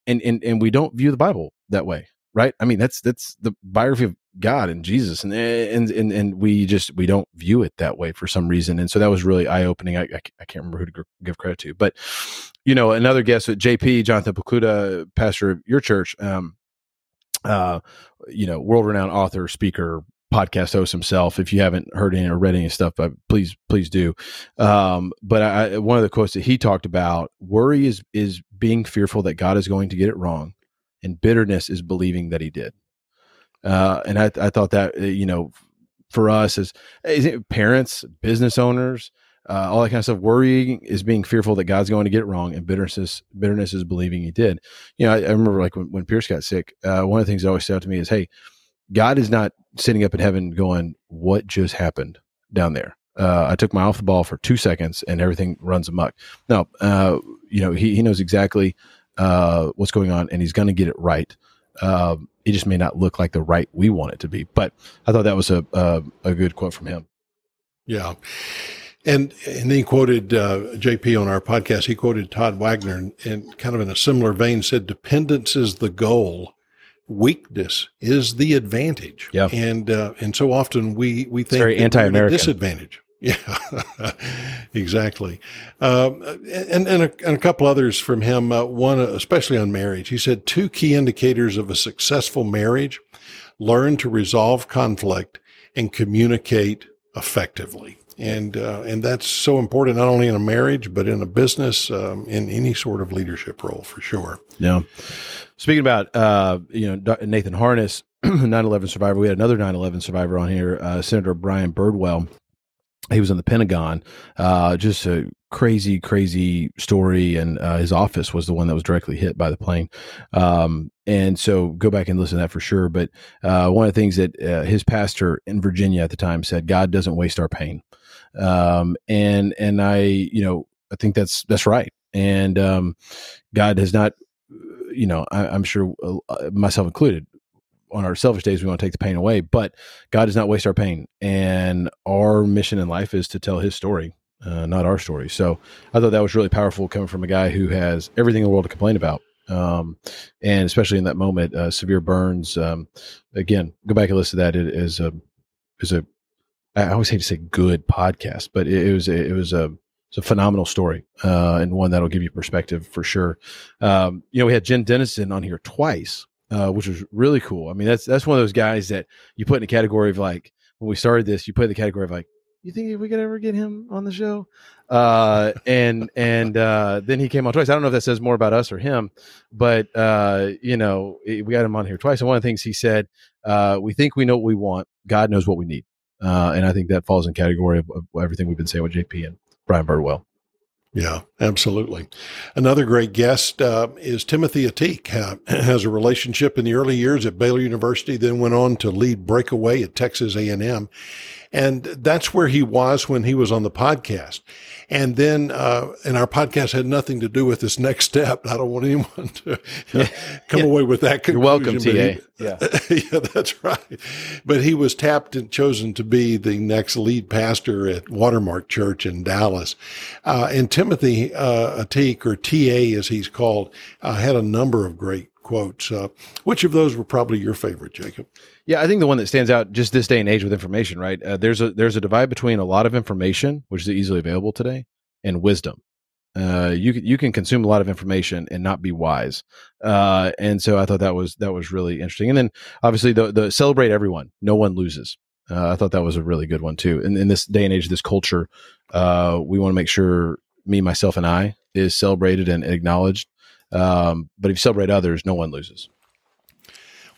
and and, and we don't view the bible that way right? I mean that's that's the biography of god and jesus and and and, and we just we don't view it that way for some reason and so that was really eye-opening i, I, I can't remember who to give credit to but you know another guest jp jonathan pokluda pastor of your church um, uh, you know, world renowned author, speaker, podcast host himself. If you haven't heard any or read any stuff, but please, please do. Um, but I, one of the quotes that he talked about: worry is is being fearful that God is going to get it wrong, and bitterness is believing that He did. Uh, and I, I thought that uh, you know, for us as, as parents, business owners, uh, all that kind of stuff. Worrying is being fearful that God's going to get it wrong, and bitterness bitterness is believing He did. You know, I, I remember like when, when Pierce got sick. Uh, one of the things that always stood out to me is, "Hey, God is not sitting up in heaven going, what just happened down there? uh, I took my off the ball for two seconds and everything runs amok. No, uh, you know, he, he knows exactly uh, what's going on and he's going to get it right. Uh, it just may not look like the right we want it to be. But I thought that was a, a, a good quote from him. Yeah. And and he quoted uh, JP on our podcast. He quoted Todd Wagner and, and, kind of in a similar vein said, "Dependence is the goal, weakness is the advantage." Yeah. And uh, and so often we we think very anti-American disadvantage. Yeah, exactly. Um, and and a, and a, couple others from him. Uh, one, especially on marriage, he said two key indicators of a successful marriage: learn to resolve conflict and communicate effectively. And uh, and that's so important not only in a marriage but in a business, um, in any sort of leadership role for sure. Yeah. Speaking about uh, you know Nathan Harness, 9/11 survivor, we had another 9/11 survivor on here, uh, Senator Brian Birdwell he was in the Pentagon. Uh, just a crazy, crazy story. And uh, his office was the one that was directly hit by the plane. Um, and so go back and listen to that for sure. But uh, one of the things that uh, his pastor in Virginia at the time said, God doesn't waste our pain. Um, and and I, you know, I think that's that's right. And um, God has not, you know, I, am sure uh, myself included, on our selfish days, we want to take the pain away, but God does not waste our pain. And our mission in life is to tell his story, uh, not our story. So I thought that was really powerful coming from a guy who has everything in the world to complain about. Um, and especially in that moment, uh, severe burns. Um, again, go back and listen to that. It is a, is a, I always hate to say good podcast, but it, it was, it was a, it's a phenomenal story uh, and one that'll give you perspective for sure. Um, you know, we had Jim Denison on here twice uh, which was really cool. I mean, that's that's one of those guys that you put in a category of like when we started this, you put in the category of like, you think we could ever get him on the show? Uh, and and uh, then he came on twice. I don't know if that says more about us or him, but uh, you know, we got him on here twice. And one of the things he said, uh, we think we know what we want. God knows what we need. Uh, and I think that falls in category of, of everything we've been saying with JP and Brian Birdwell. Yeah, absolutely. Another great guest uh, is Timothy. Uh, has a relationship in the early years at Baylor University, then went on to lead Breakaway at Texas A&M, and that's where he was when he was on the podcast. And then, uh, and our podcast had nothing to do with this next step. I don't want anyone to yeah. come yeah. away with that conclusion. You're welcome, TA. He, yeah. yeah, that's right. But he was tapped and chosen to be the next lead pastor at Watermark Church in Dallas. Uh, and Timothy uh, Ateek, or TA as he's called, uh, had a number of great quotes. Uh, which of those were probably your favorite, Jacob? Yeah, I think the one that stands out just this day and age with information, right? Uh, there's a there's a divide between a lot of information, which is easily available today, and wisdom. Uh, you you can consume a lot of information and not be wise, uh, and so I thought that was that was really interesting. And then obviously the the celebrate everyone, no one loses. Uh, I thought that was a really good one too. And in this day and age, this culture, uh, we want to make sure me, myself, and I is celebrated and acknowledged. Um, but if you celebrate others, no one loses.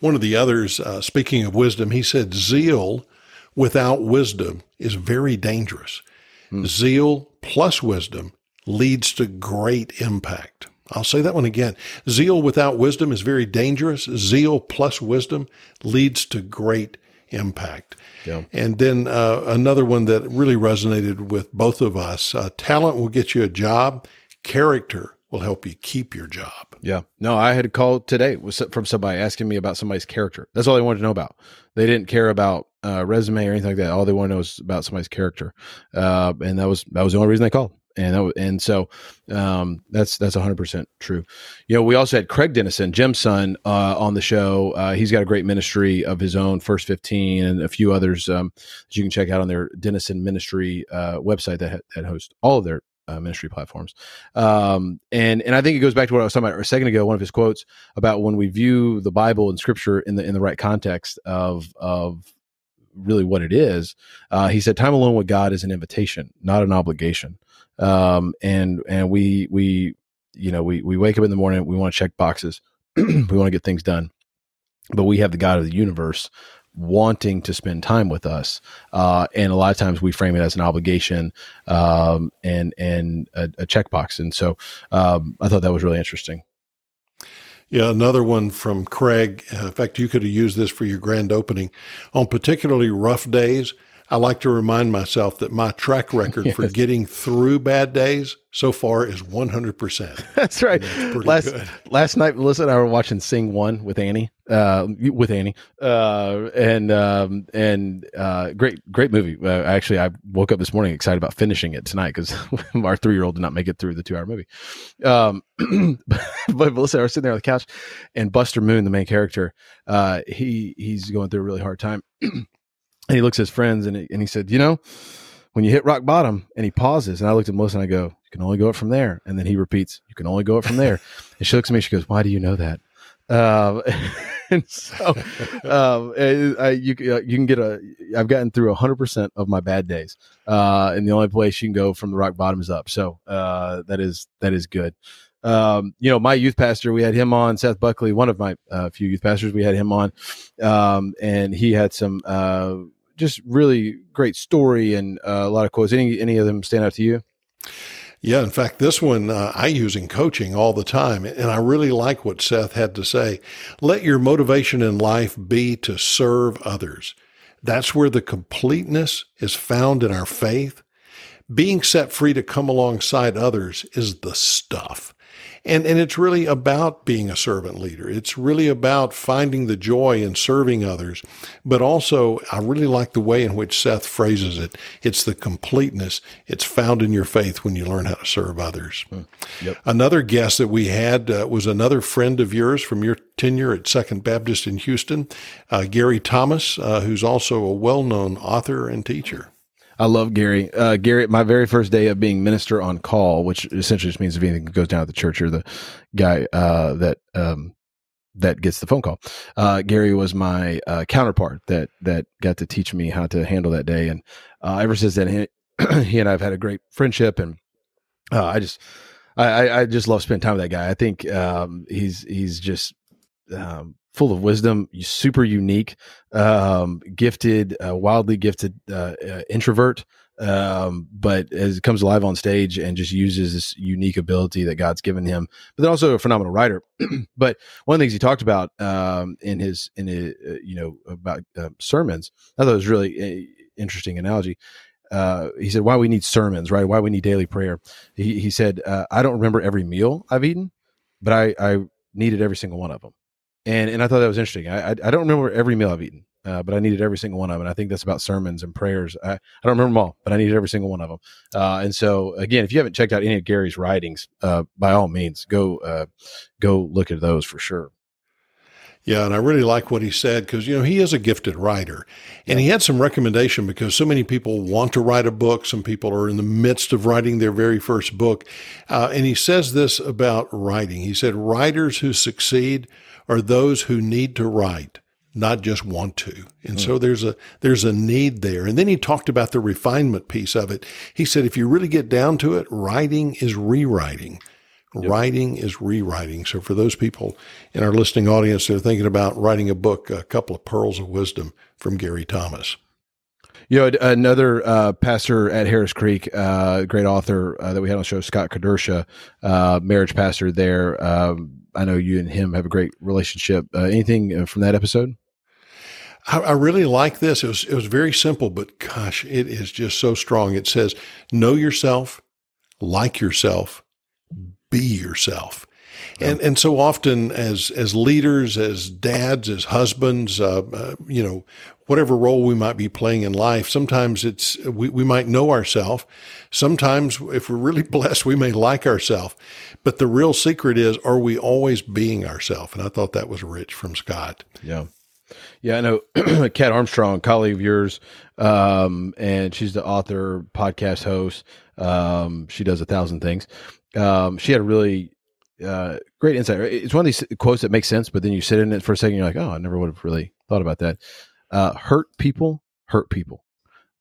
One of the others, uh, speaking of wisdom, he said, Zeal without wisdom is very dangerous. Hmm. Zeal plus wisdom leads to great impact. I'll say that one again. Zeal without wisdom is very dangerous. Zeal plus wisdom leads to great impact. Yeah. And then uh, another one that really resonated with both of us uh, talent will get you a job, character will help you keep your job. Yeah. No, I had a call today from somebody asking me about somebody's character. That's all they wanted to know about. They didn't care about uh, resume or anything like that. All they want to know is about somebody's character. Uh, and that was that was the only reason they called. And that, and so um, that's that's 100% true. You know, we also had Craig Denison, Jim's son, uh, on the show. Uh, he's got a great ministry of his own, First 15, and a few others um, that you can check out on their Denison Ministry uh, website that, that hosts all of their uh, ministry platforms. Um, and and I think it goes back to what I was talking about a second ago. One of his quotes about when we view the Bible and Scripture in the in the right context of of really what it is. Uh, he said, "Time alone with God is an invitation, not an obligation." Um, and and we we you know we we wake up in the morning, we want to check boxes, we want to get things done, but we have the God of the universe wanting to spend time with us. Uh, and a lot of times we frame it as an obligation um, and and a, a checkbox. And so um, I thought that was really interesting. Yeah, another one from Craig. In fact, you could have used this for your grand opening. On particularly rough days, I like to remind myself that my track record yes. for getting through bad days so far is 100%. That's right. Last good. last night, Melissa and I were watching Sing One with Annie, uh, with Annie, uh, and um, and uh, great great movie. Uh, actually, I woke up this morning excited about finishing it tonight because our three year old did not make it through the two hour movie. Um, but Melissa and I were sitting there on the couch, and Buster Moon, the main character, uh, he he's going through a really hard time. And he looks at his friends and he, and he said, you know, when you hit rock bottom and he pauses and I looked at Melissa and I go, you can only go up from there. And then he repeats, you can only go up from there. and she looks at me, she goes, why do you know that? Um, and so, um, I, you, uh, you can get a, I've gotten through hundred percent of my bad days. Uh, and the only place you can go from the rock bottom is up. So, uh, that is, that is good. Um, you know, my youth pastor, we had him on, Seth Buckley, one of my uh, few youth pastors, we had him on. Um, and he had some, uh, just really great story and uh, a lot of quotes. Any any of them stand out to you? Yeah, in fact, this one uh, I use in coaching all the time, and I really like what Seth had to say. Let your motivation in life be to serve others. That's where the completeness is found in our faith. Being set free to come alongside others is the stuff. And, and it's really about being a servant leader. It's really about finding the joy in serving others. But also, I really like the way in which Seth phrases it. It's the completeness. It's found in your faith when you learn how to serve others. Hmm. Yep. Another guest that we had uh, was another friend of yours from your tenure at Second Baptist in Houston, uh, Gary Thomas, uh, who's also a well-known author and teacher. I love Gary. Uh, Gary, my very first day of being minister on call, which essentially just means if anything goes down at the church, you're the guy uh, that um, that gets the phone call. Uh, Gary was my uh, counterpart that that got to teach me how to handle that day, and uh, ever since then, he, he, and I've had a great friendship, and uh, I just I, I just love spending time with that guy. I think um, he's he's just um, full of wisdom, super unique, um, gifted, uh, wildly gifted uh, uh, introvert. Um, but as it comes alive on stage and just uses this unique ability that God's given him, but then also a phenomenal writer. but one of the things he talked about um, in his in his, uh, you know about uh, sermons, I thought it was really a interesting analogy. Uh, he said, "Why we need sermons, right? Why we need daily prayer." He, he said, uh, "I don't remember every meal I've eaten, but I, I needed every single one of them." And and I thought that was interesting. I I, I don't remember every meal I've eaten, uh, but I needed every single one of them. And I think that's about sermons and prayers. I, I don't remember them all, but I needed every single one of them. Uh, and so again, if you haven't checked out any of Gary's writings, uh, by all means, go uh, go look at those for sure. Yeah, and I really like what he said because you know he is a gifted writer, and he had some recommendation because so many people want to write a book. Some people are in the midst of writing their very first book, uh, and he says this about writing. He said, "Writers who succeed." Are those who need to write, not just want to. And mm. so there's a there's a need there. And then he talked about the refinement piece of it. He said if you really get down to it, writing is rewriting. Yep. Writing is rewriting. So for those people in our listening audience that are thinking about writing a book, a couple of pearls of wisdom from Gary Thomas. You know, another uh, pastor at Harris Creek, uh, great author uh, that we had on the show, Scott Kedersha, uh, marriage pastor there. Um, I know you and him have a great relationship. Uh, anything uh, from that episode? I, I, really like this. It was it was very simple, but gosh, it is just so strong. It says, "Know yourself, like yourself, be yourself." And and so often as as leaders, as dads, as husbands, uh, uh, you know, whatever role we might be playing in life, sometimes it's we, we might know ourselves. Sometimes if we're really blessed, we may like ourselves. But the real secret is are we always being ourselves? And I thought that was rich from Scott. Yeah. Yeah, I know Kat Armstrong, colleague of yours, um, and she's the author, podcast host. Um, she does a thousand things. Um, she had a really uh, great insight. It's one of these quotes that makes sense, but then you sit in it for a second, you're like, oh, I never would have really thought about that. Uh, hurt people hurt people.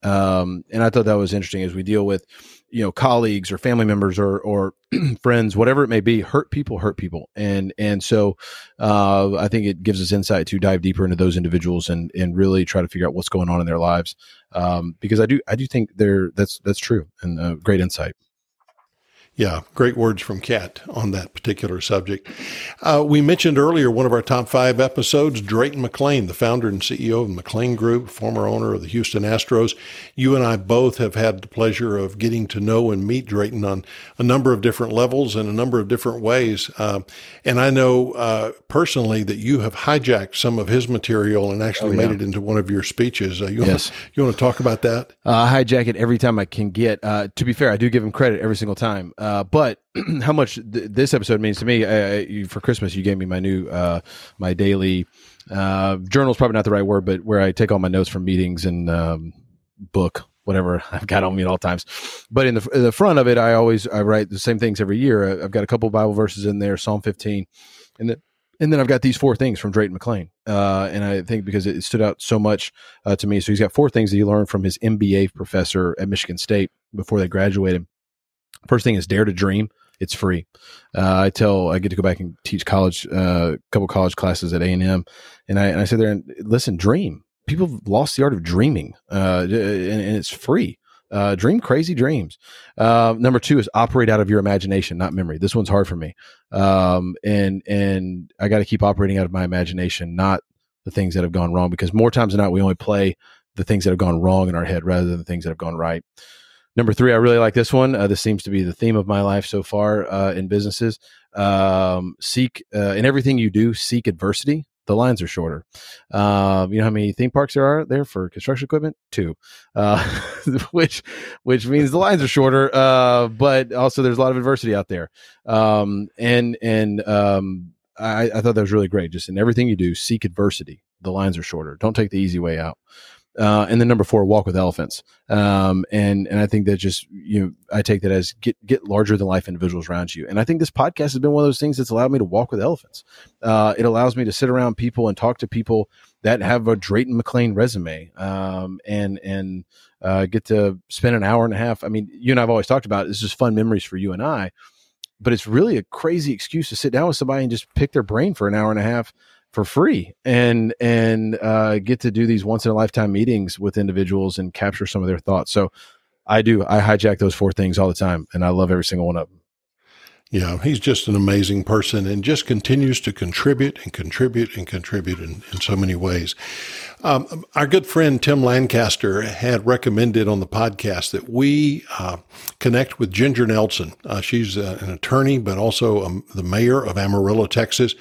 Um, and I thought that was interesting as we deal with, you know, colleagues or family members or, or friends, whatever it may be, hurt people, hurt people. And, and so, uh, I think it gives us insight to dive deeper into those individuals and, and really try to figure out what's going on in their lives. Um, because I do, I do think there, that's, that's true and great insight. Yeah, great words from Kat on that particular subject. Uh, we mentioned earlier one of our top five episodes, Drayton McLane, the founder and CEO of the McLane Group, former owner of the Houston Astros. You and I both have had the pleasure of getting to know and meet Drayton on a number of different levels and a number of different ways. Uh, and I know uh, personally that you have hijacked some of his material and actually oh, yeah. made it into one of your speeches. Uh, you yes. Want, you want to talk about that? Uh, I hijack it every time I can get. Uh, to be fair, I do give him credit every single time. Uh, but how much th- this episode means to me? Uh, you, for Christmas, you gave me my new uh, my daily uh, journal is probably not the right word, but where I take all my notes from meetings and um, book whatever I've got on me at all times. But in the in the front of it, I always I write the same things every year. I've got a couple Bible verses in there, Psalm 15, and then and then I've got these four things from Drayton McLane. uh, and I think because it stood out so much uh, to me. So he's got four things that he learned from his MBA professor at Michigan State before they graduated. First thing is dare to dream. It's free. Uh, I tell I get to go back and teach college, a uh, couple college classes at A and M, and I and I sit there and listen, dream. People have lost the art of dreaming, uh, and, and, it's free. Uh, dream crazy dreams. Uh, number two is operate out of your imagination, not memory. This one's hard for me, um, and and I got to keep operating out of my imagination, not the things that have gone wrong. Because more times than not, we only play the things that have gone wrong in our head rather than the things that have gone right. Number three, I really like this one. Uh, this seems to be the theme of my life so far uh, in businesses. Um, seek uh, in everything you do, seek adversity. The lines are shorter. Um, you know how many theme parks there are there for construction equipment? Two, uh, which which means the lines are shorter. Uh, but also, there's a lot of adversity out there. Um, and and um, I, I thought that was really great. Just in everything you do, seek adversity. The lines are shorter. Don't take the easy way out. Uh, and then number four, walk with elephants. Um, and and I think that just you know I take that as get get larger than life individuals around you. And I think this podcast has been one of those things that's allowed me to walk with elephants. Uh, it allows me to sit around people and talk to people that have a Drayton McLane resume, um, and and uh, get to spend an hour and a half. I mean, you and I've always talked about it. It's just fun memories for you and I. But it's really a crazy excuse to sit down with somebody and just pick their brain for an hour and a half for free and and uh, get to do these once in a lifetime meetings with individuals and capture some of their thoughts. So I do. I hijack those four things all the time, and I love every single one of them. Yeah, he's just an amazing person and just continues to contribute and contribute and contribute in, in so many ways. Um, our good friend Tim Lancaster had recommended on the podcast that we uh, connect with Ginger Nelson. Uh, she's uh, an attorney, but also um, the mayor of Amarillo, Texas.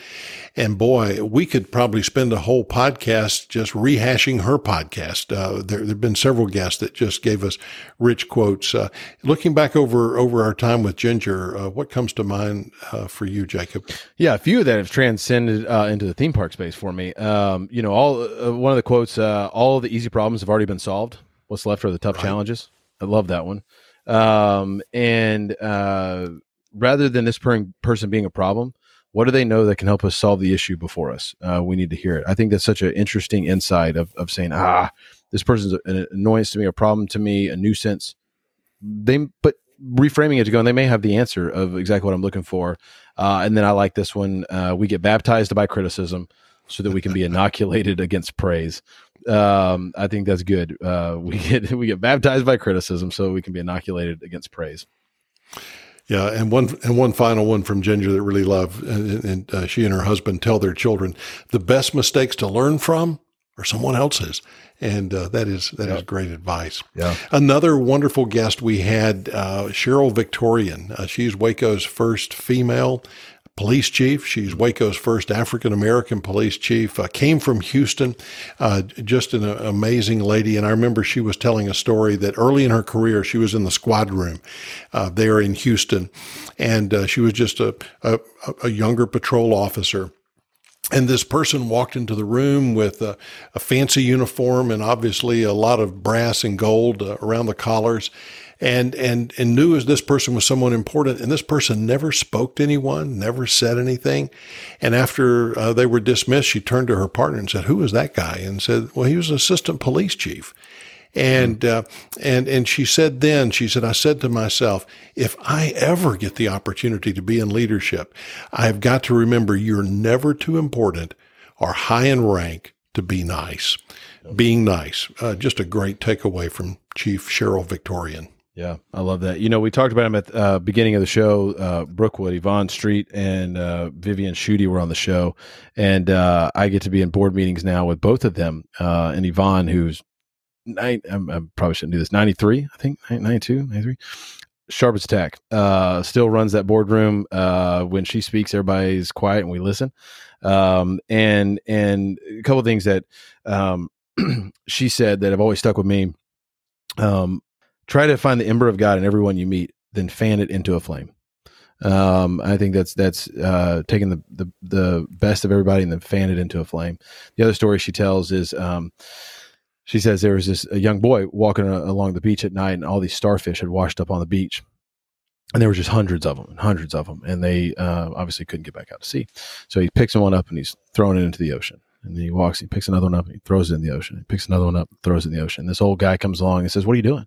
And boy, we could probably spend a whole podcast just rehashing her podcast. Uh, there have been several guests that just gave us rich quotes. Uh, looking back over over our time with Ginger, uh, what comes to mind uh, for you, Jacob? Yeah, a few that have transcended uh, into the theme park space for me. Um, you know, all uh, one of the quotes: "All the easy problems have already been solved. What's left are the tough right. challenges." I love that one. Um, and rather than this per- person being a problem what do they know that can help us solve the issue before us? Uh, we need to hear it. I think that's such an interesting insight of, of saying, ah, this person's an annoyance to me, a problem to me, a nuisance. They, but reframing it to go, and they may have the answer of exactly what I'm looking for. Uh, and then I like this one. Uh, we get baptized by criticism so that we can be inoculated against praise. Um, I think that's good. Uh, we get we get baptized by criticism so we can be inoculated against praise. Yeah, and one and one final one from Ginger that really love, and, and uh, she and her husband tell their children the best mistakes to learn from are someone else's, and uh, that is that is great advice. Yeah. Another wonderful guest we had, uh, Sheryl Victorian. Uh, she's Waco's first female police chief. She's Waco's first African American police chief. Uh, came from Houston, uh, just an amazing lady. And I remember she was telling a story that early in her career she was in the squad room uh, there in Houston, and uh, she was just a, a, a younger patrol officer. And this person walked into the room with a, a, fancy uniform and obviously a lot of brass and gold uh, around the collars and and and knew as this person was someone important and this person never spoke to anyone never said anything. And after uh, they were dismissed she turned to her partner and said who is that guy? And said well he was an assistant police chief. And uh, and and she said then she said I said to myself if I ever get the opportunity to be in leadership I've got to remember you're never too important or high in rank to be nice. Being nice. Uh, just a great takeaway from Chief Sheryl Victorian Yeah, I love that. You know, we talked about him at the uh, beginning of the show. Uh, Brookwood, Yvonne Streit, and uh, Vivian Schutte were on the show, and uh, I get to be in board meetings now with both of them. Uh, and Yvonne, who's nine, I'm, I probably shouldn't do this. Ninety three, I think, 92, 93. Sharp as tack. Uh, still runs that boardroom. when she speaks, everybody's quiet and we listen. Um, and and a couple things that um, she said that have always stuck with me. Um, try to find the ember of God in everyone you meet, then fan it into a flame. Um, I think that's that's uh, taking the, the the best of everybody and then fan it into a flame. The other story she tells is um, she says there was this a young boy walking a, along the beach at night, and all these starfish had washed up on the beach, and there were just hundreds of them, hundreds of them, and they uh, obviously couldn't get back out to sea. So he picks one up and he's throwing it into the ocean. And then he walks, he picks another one up, he throws it in the ocean. He picks another one up, throws it in the ocean. This old guy comes along and says, "What are you doing?"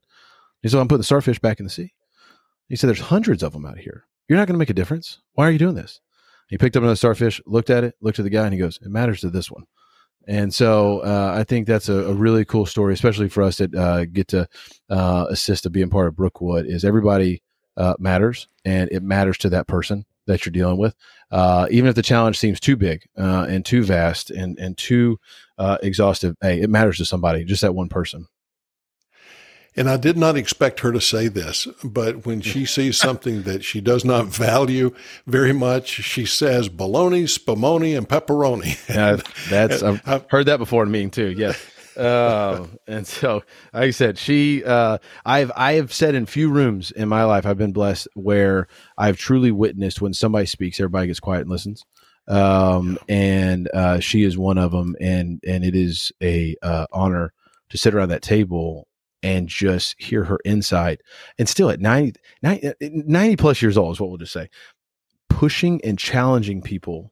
He said, I'm putting the starfish back in the sea. He said, There's hundreds of them out here. You're not going to make a difference. Why are you doing this? He picked up another starfish, looked at it, looked at the guy, and he goes, It matters to this one. And so uh, I think that's a, a, really cool story, especially for us that uh, get to uh, assist to being part of Brookwood. Is everybody uh, matters, and it matters to that person that you're dealing with, uh, even if the challenge seems too big uh, and too vast and and too exhaustive. Hey, it matters to somebody, just that one person. And I did not expect her to say this, but when she sees something that she does not value very much, she says bologna, spumoni, and pepperoni. Yeah, that's I've heard that before in a meeting too. Yes. uh, and so, like I said, she, uh, I've, I have said in few rooms in my life, I've been blessed where I've truly witnessed when somebody speaks, everybody gets quiet and listens. Um, and, uh, she is one of them. And, and it is a, uh, honor to sit around that table and just hear her insight. And still at 90, 90, uh, 90 plus years old is what we'll just say, pushing and challenging people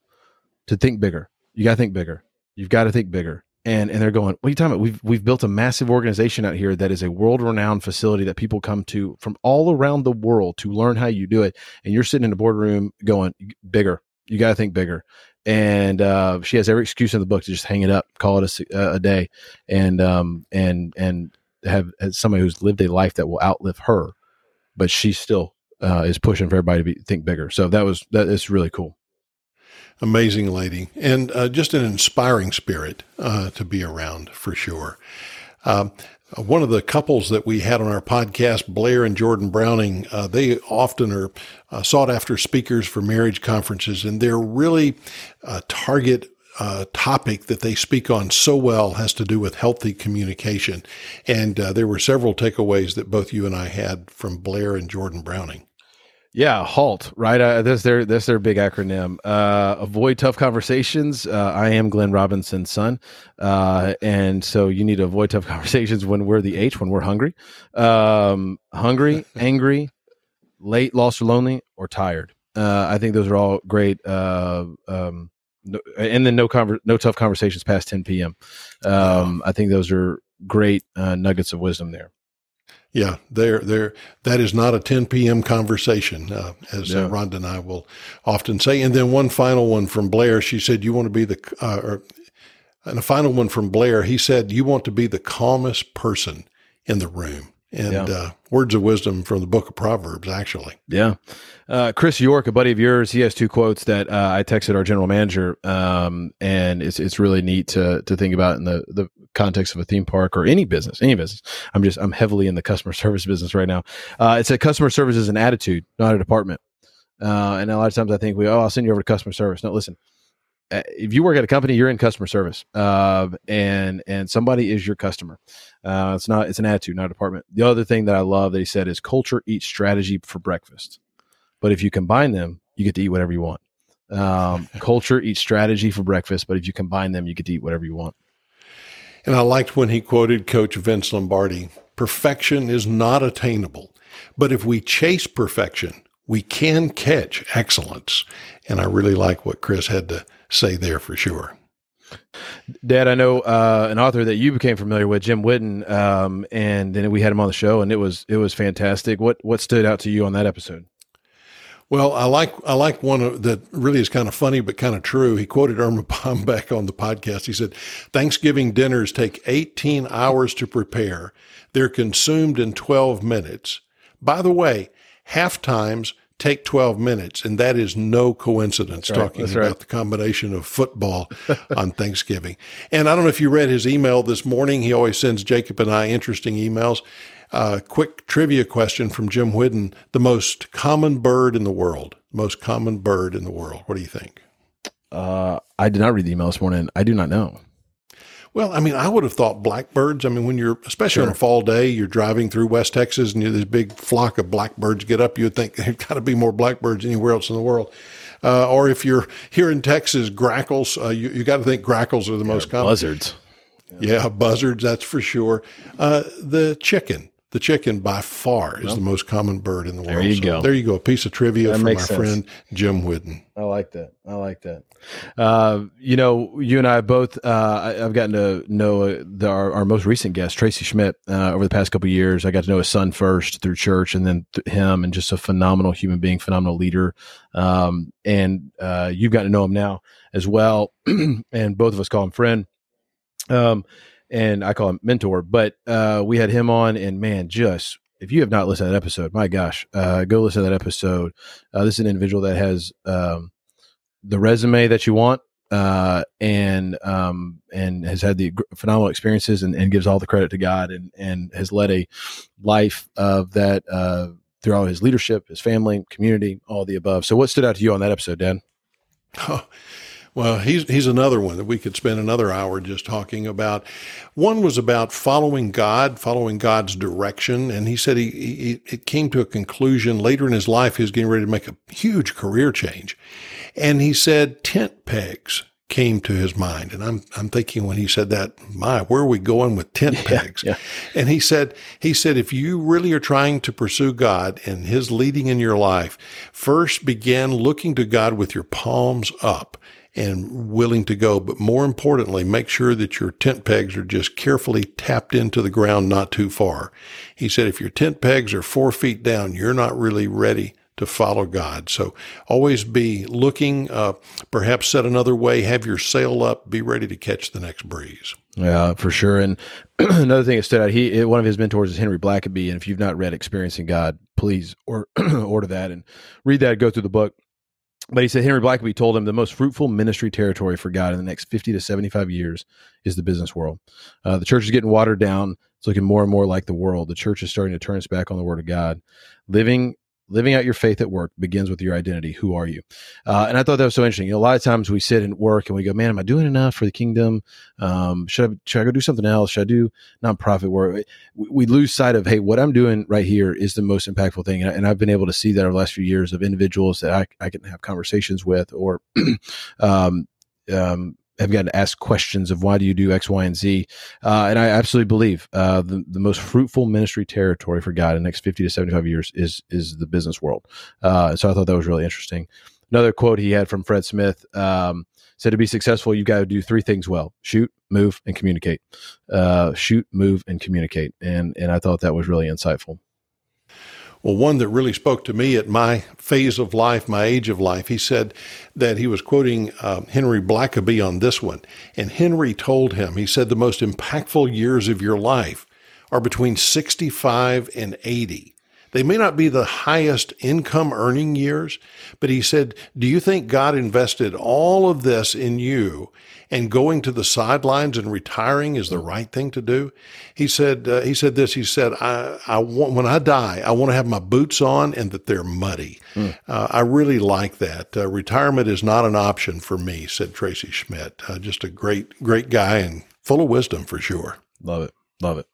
to think bigger. You got to think bigger. You've got to think bigger. And, and they're going, what are you talking about? We've, we've built a massive organization out here that is a world renowned facility that people come to from all around the world to learn how you do it. And you're sitting in a boardroom going bigger. You got to think bigger and uh, she has every excuse in the book to just hang it up, call it a, a day, and um, and and have somebody who's lived a life that will outlive her, but she still uh, is pushing for everybody to be, think bigger. So that was that is really cool. Amazing lady, and uh, just an inspiring spirit uh, to be around for sure. Um, one of the couples that we had on our podcast, Blair and Jordan Browning, uh, they often are uh, sought after speakers for marriage conferences, and they're really uh, target uh, topic that they speak on so well has to do with healthy communication. And uh, there were several takeaways that both you and I had from Blair and Jordan Browning. Yeah, HALT, right? Uh, that's their that's their big acronym. Uh, avoid tough conversations. Uh, I am Glenn Robinson's son, uh, and so you need to avoid tough conversations when we're the H, when we're hungry, um, hungry, angry, late, lost, or lonely, or tired. Uh, I think those are all great uh, um, no, and then no conver- no tough conversations past 10 p.m. Um, I think those are great uh, nuggets of wisdom there. Yeah, there, there. That is not a 10 p.m. conversation, uh, as yeah. uh, Rhonda and I will often say. And then one final one from Blair. She said, "You want to be the," uh, or, and a final one from Blair. He said, "You want to be the calmest person in the room." And yeah. uh, words of wisdom from the book of Proverbs, actually. Yeah. Uh, Chris York, a buddy of yours, he has two quotes that uh, I texted our general manager, um, and it's it's really neat to to think about in the the context of a theme park or any business, any business. I'm just I'm heavily in the customer service business right now. Uh, it's a customer service is an attitude, not a department. Uh, and a lot of times I think we oh I'll send you over to customer service. No, listen, if you work at a company, you're in customer service, uh, and and somebody is your customer. Uh, it's not it's an attitude, not a department. The other thing that I love that he said is culture eats strategy for breakfast, but if you combine them, you get to eat whatever you want. Um, culture eats strategy for breakfast, but if you combine them, you get to eat whatever you want. And I liked when he quoted Coach Vince Lombardi: "Perfection is not attainable, but if we chase perfection." We can catch excellence. And I really like what Chris had to say there for sure. Dad, I know uh, an author that you became familiar with, Jim Whitten, um, and then we had him on the show, and it was it was fantastic. What what stood out to you on that episode? Well, I like I like one that really is kind of funny but kind of true. He quoted Erma Bombeck on the podcast. He said, "Thanksgiving dinners take 18 hours to prepare. They're consumed in 12 minutes, By the way, half times take 12 minutes, and that is no coincidence That's right. talking That's about right. the combination of football on Thanksgiving. And I don't know if you read his email this morning. He always sends Jacob and I interesting emails. Uh, quick trivia question from Jim Whidden The most common bird in the world. Most common bird in the world. What do you think? Uh, I did not read the email this morning. I do not know. Well, I mean, I would have thought blackbirds. I mean, when you're, especially on a fall day, you're driving through West Texas and you this big flock of blackbirds get up, you would think there's got to be more blackbirds anywhere else in the world. Uh, or if you're here in Texas, grackles, uh, you, you got to think grackles are the most common. Buzzards. Yeah, buzzards, that's for sure. Uh, the chicken. The chicken by far is the most common bird in the world. There you So go. There you go. A piece of trivia That from my makes sense. friend Jim Whitten. I like that. I like that. Uh, you know, you and I both. Uh, I, I've gotten to know uh, the, our, our most recent guest, Tracy Schmidt, uh, over the past couple of years. I got to know his son first through church, and then th- him, and just a phenomenal human being, phenomenal leader. Um, and uh, you've gotten to know him now as well, and both of us call him friend. Um, and I call him mentor. But uh, we had him on, and man, just if you have not listened to that episode, my gosh, uh, go listen to that episode. Uh, this is an individual that has um, the resume that you want, uh, and um, and has had the phenomenal experiences, and, and gives all the credit to God, and and has led a life of that uh, through all his leadership, his family, community, all the above. So, what stood out to you on that episode, Dan? Oh, well, he's he's another one that we could spend another hour just talking about. One was about following God, following God's direction, and he said he, he it came to a conclusion later in his life. He was getting ready to make a huge career change, and he said tent pegs came to his mind. And I'm I'm thinking when he said that, my, where are we going with tent pegs? yeah. And he said he said if you really are trying to pursue God and his leading in your life, first begin looking to God with your palms up and willing to go. But more importantly, make sure that your tent pegs are just carefully tapped into the ground, not too far. He said, if your tent pegs are four feet down, you're not really ready to follow God. So always be looking, uh, perhaps said another way, have your sail up, be ready to catch the next breeze. Yeah, for sure. And another thing that stood out, he one of his mentors is Henry Blackaby, and if you've not read "Experiencing God," please or order that and read that. Go through the book. But he said Henry Blackaby told him the most fruitful ministry territory for God in the next fifty to seventy-five years is the business world. Uh, the church is getting watered down. It's looking more and more like the world. The church is starting to turn its back on the Word of God. Living living out your faith at work begins with your identity. Who are you? Uh, and I thought that was so interesting. You know, a lot of times we sit and work and we go, man, am I doing enough for the kingdom? Um, should I, should I go do something else? Should I do nonprofit work? We, lose sight of, hey, what I'm doing right here is the most impactful thing. And, I, I've been able to see that over the last few years of individuals that I, I can have conversations with or, um, um, have gotten to ask questions of why do you do X, Y, and Z. Uh, and I absolutely believe uh, the, the most fruitful ministry territory for God in the next 50 to 75 years is is the business world. Uh, so I thought that was really interesting. Another quote he had from Fred Smith um, said, To be successful, you got to do three things well shoot, move, and communicate. Uh, shoot, move, and communicate. And, and I thought that was really insightful. Well, one that really spoke to me at my phase of life, my age of life, he said that he was quoting uh, Henry Blackaby on this one. And Henry told him, he said, the most impactful years of your life are between 65 and 80. They may not be the highest income earning years, but he said, Do you think God invested all of this in you and going to the sidelines and retiring is the right thing to do? He said, uh, he said this, he said, I, I want, when I die, I want to have my boots on and that they're muddy. Uh, I really like that. Uh, retirement is not an option for me, said Tracy Schmidt. Uh, just a great, great guy and full of wisdom for sure. Love it. Love it.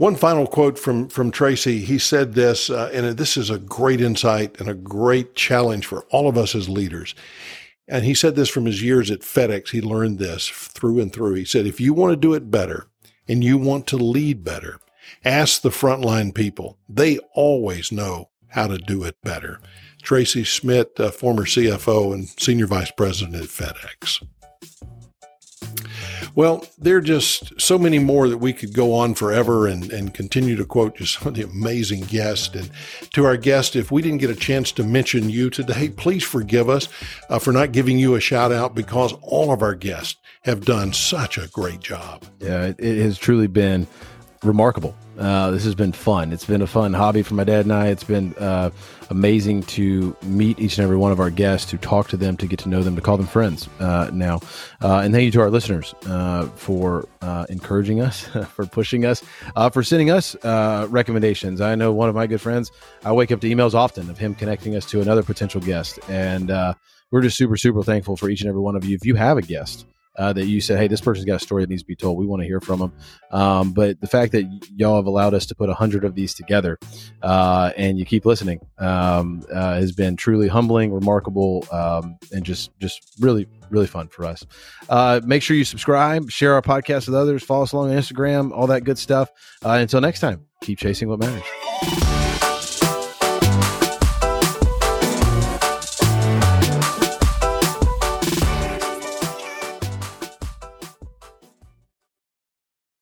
One final quote from from Tracy. He said this, uh, and this is a great insight and a great challenge for all of us as leaders. And he said this from his years at FedEx. He learned this through and through. He said, if you want to do it better and you want to lead better, ask the frontline people. They always know how to do it better. Tracy Schmidt, uh, former CFO and senior vice president at FedEx. Well, there are just so many more that we could go on forever and, and continue to quote just some of the amazing guests. And to our guest, if we didn't get a chance to mention you today, please forgive us uh, for not giving you a shout out because all of our guests have done such a great job. Yeah, it, it has truly been remarkable Uh, this has been fun. It's been a fun hobby for my dad and I. It's been uh, amazing to meet each and every one of our guests, to talk to them, to get to know them, to call them friends uh, now. Uh, and thank you to our listeners uh, for uh, encouraging us, for pushing us, for sending us recommendations. I know one of my good friends, I wake up to emails often of him connecting us to another potential guest. And we're just super, super thankful for each and every one of you. If you have a guest, uh, that you said, hey, this person's got a story that needs to be told. We want to hear from them. Um, but the fact that y'all have allowed us to put a hundred of these together uh, and you keep listening um, uh, has been truly humbling, remarkable, um, and just just really really fun for us. Uh, make sure you subscribe, share our podcast with others, follow us along on Instagram, all that good stuff. Uh, until next time, keep chasing what matters.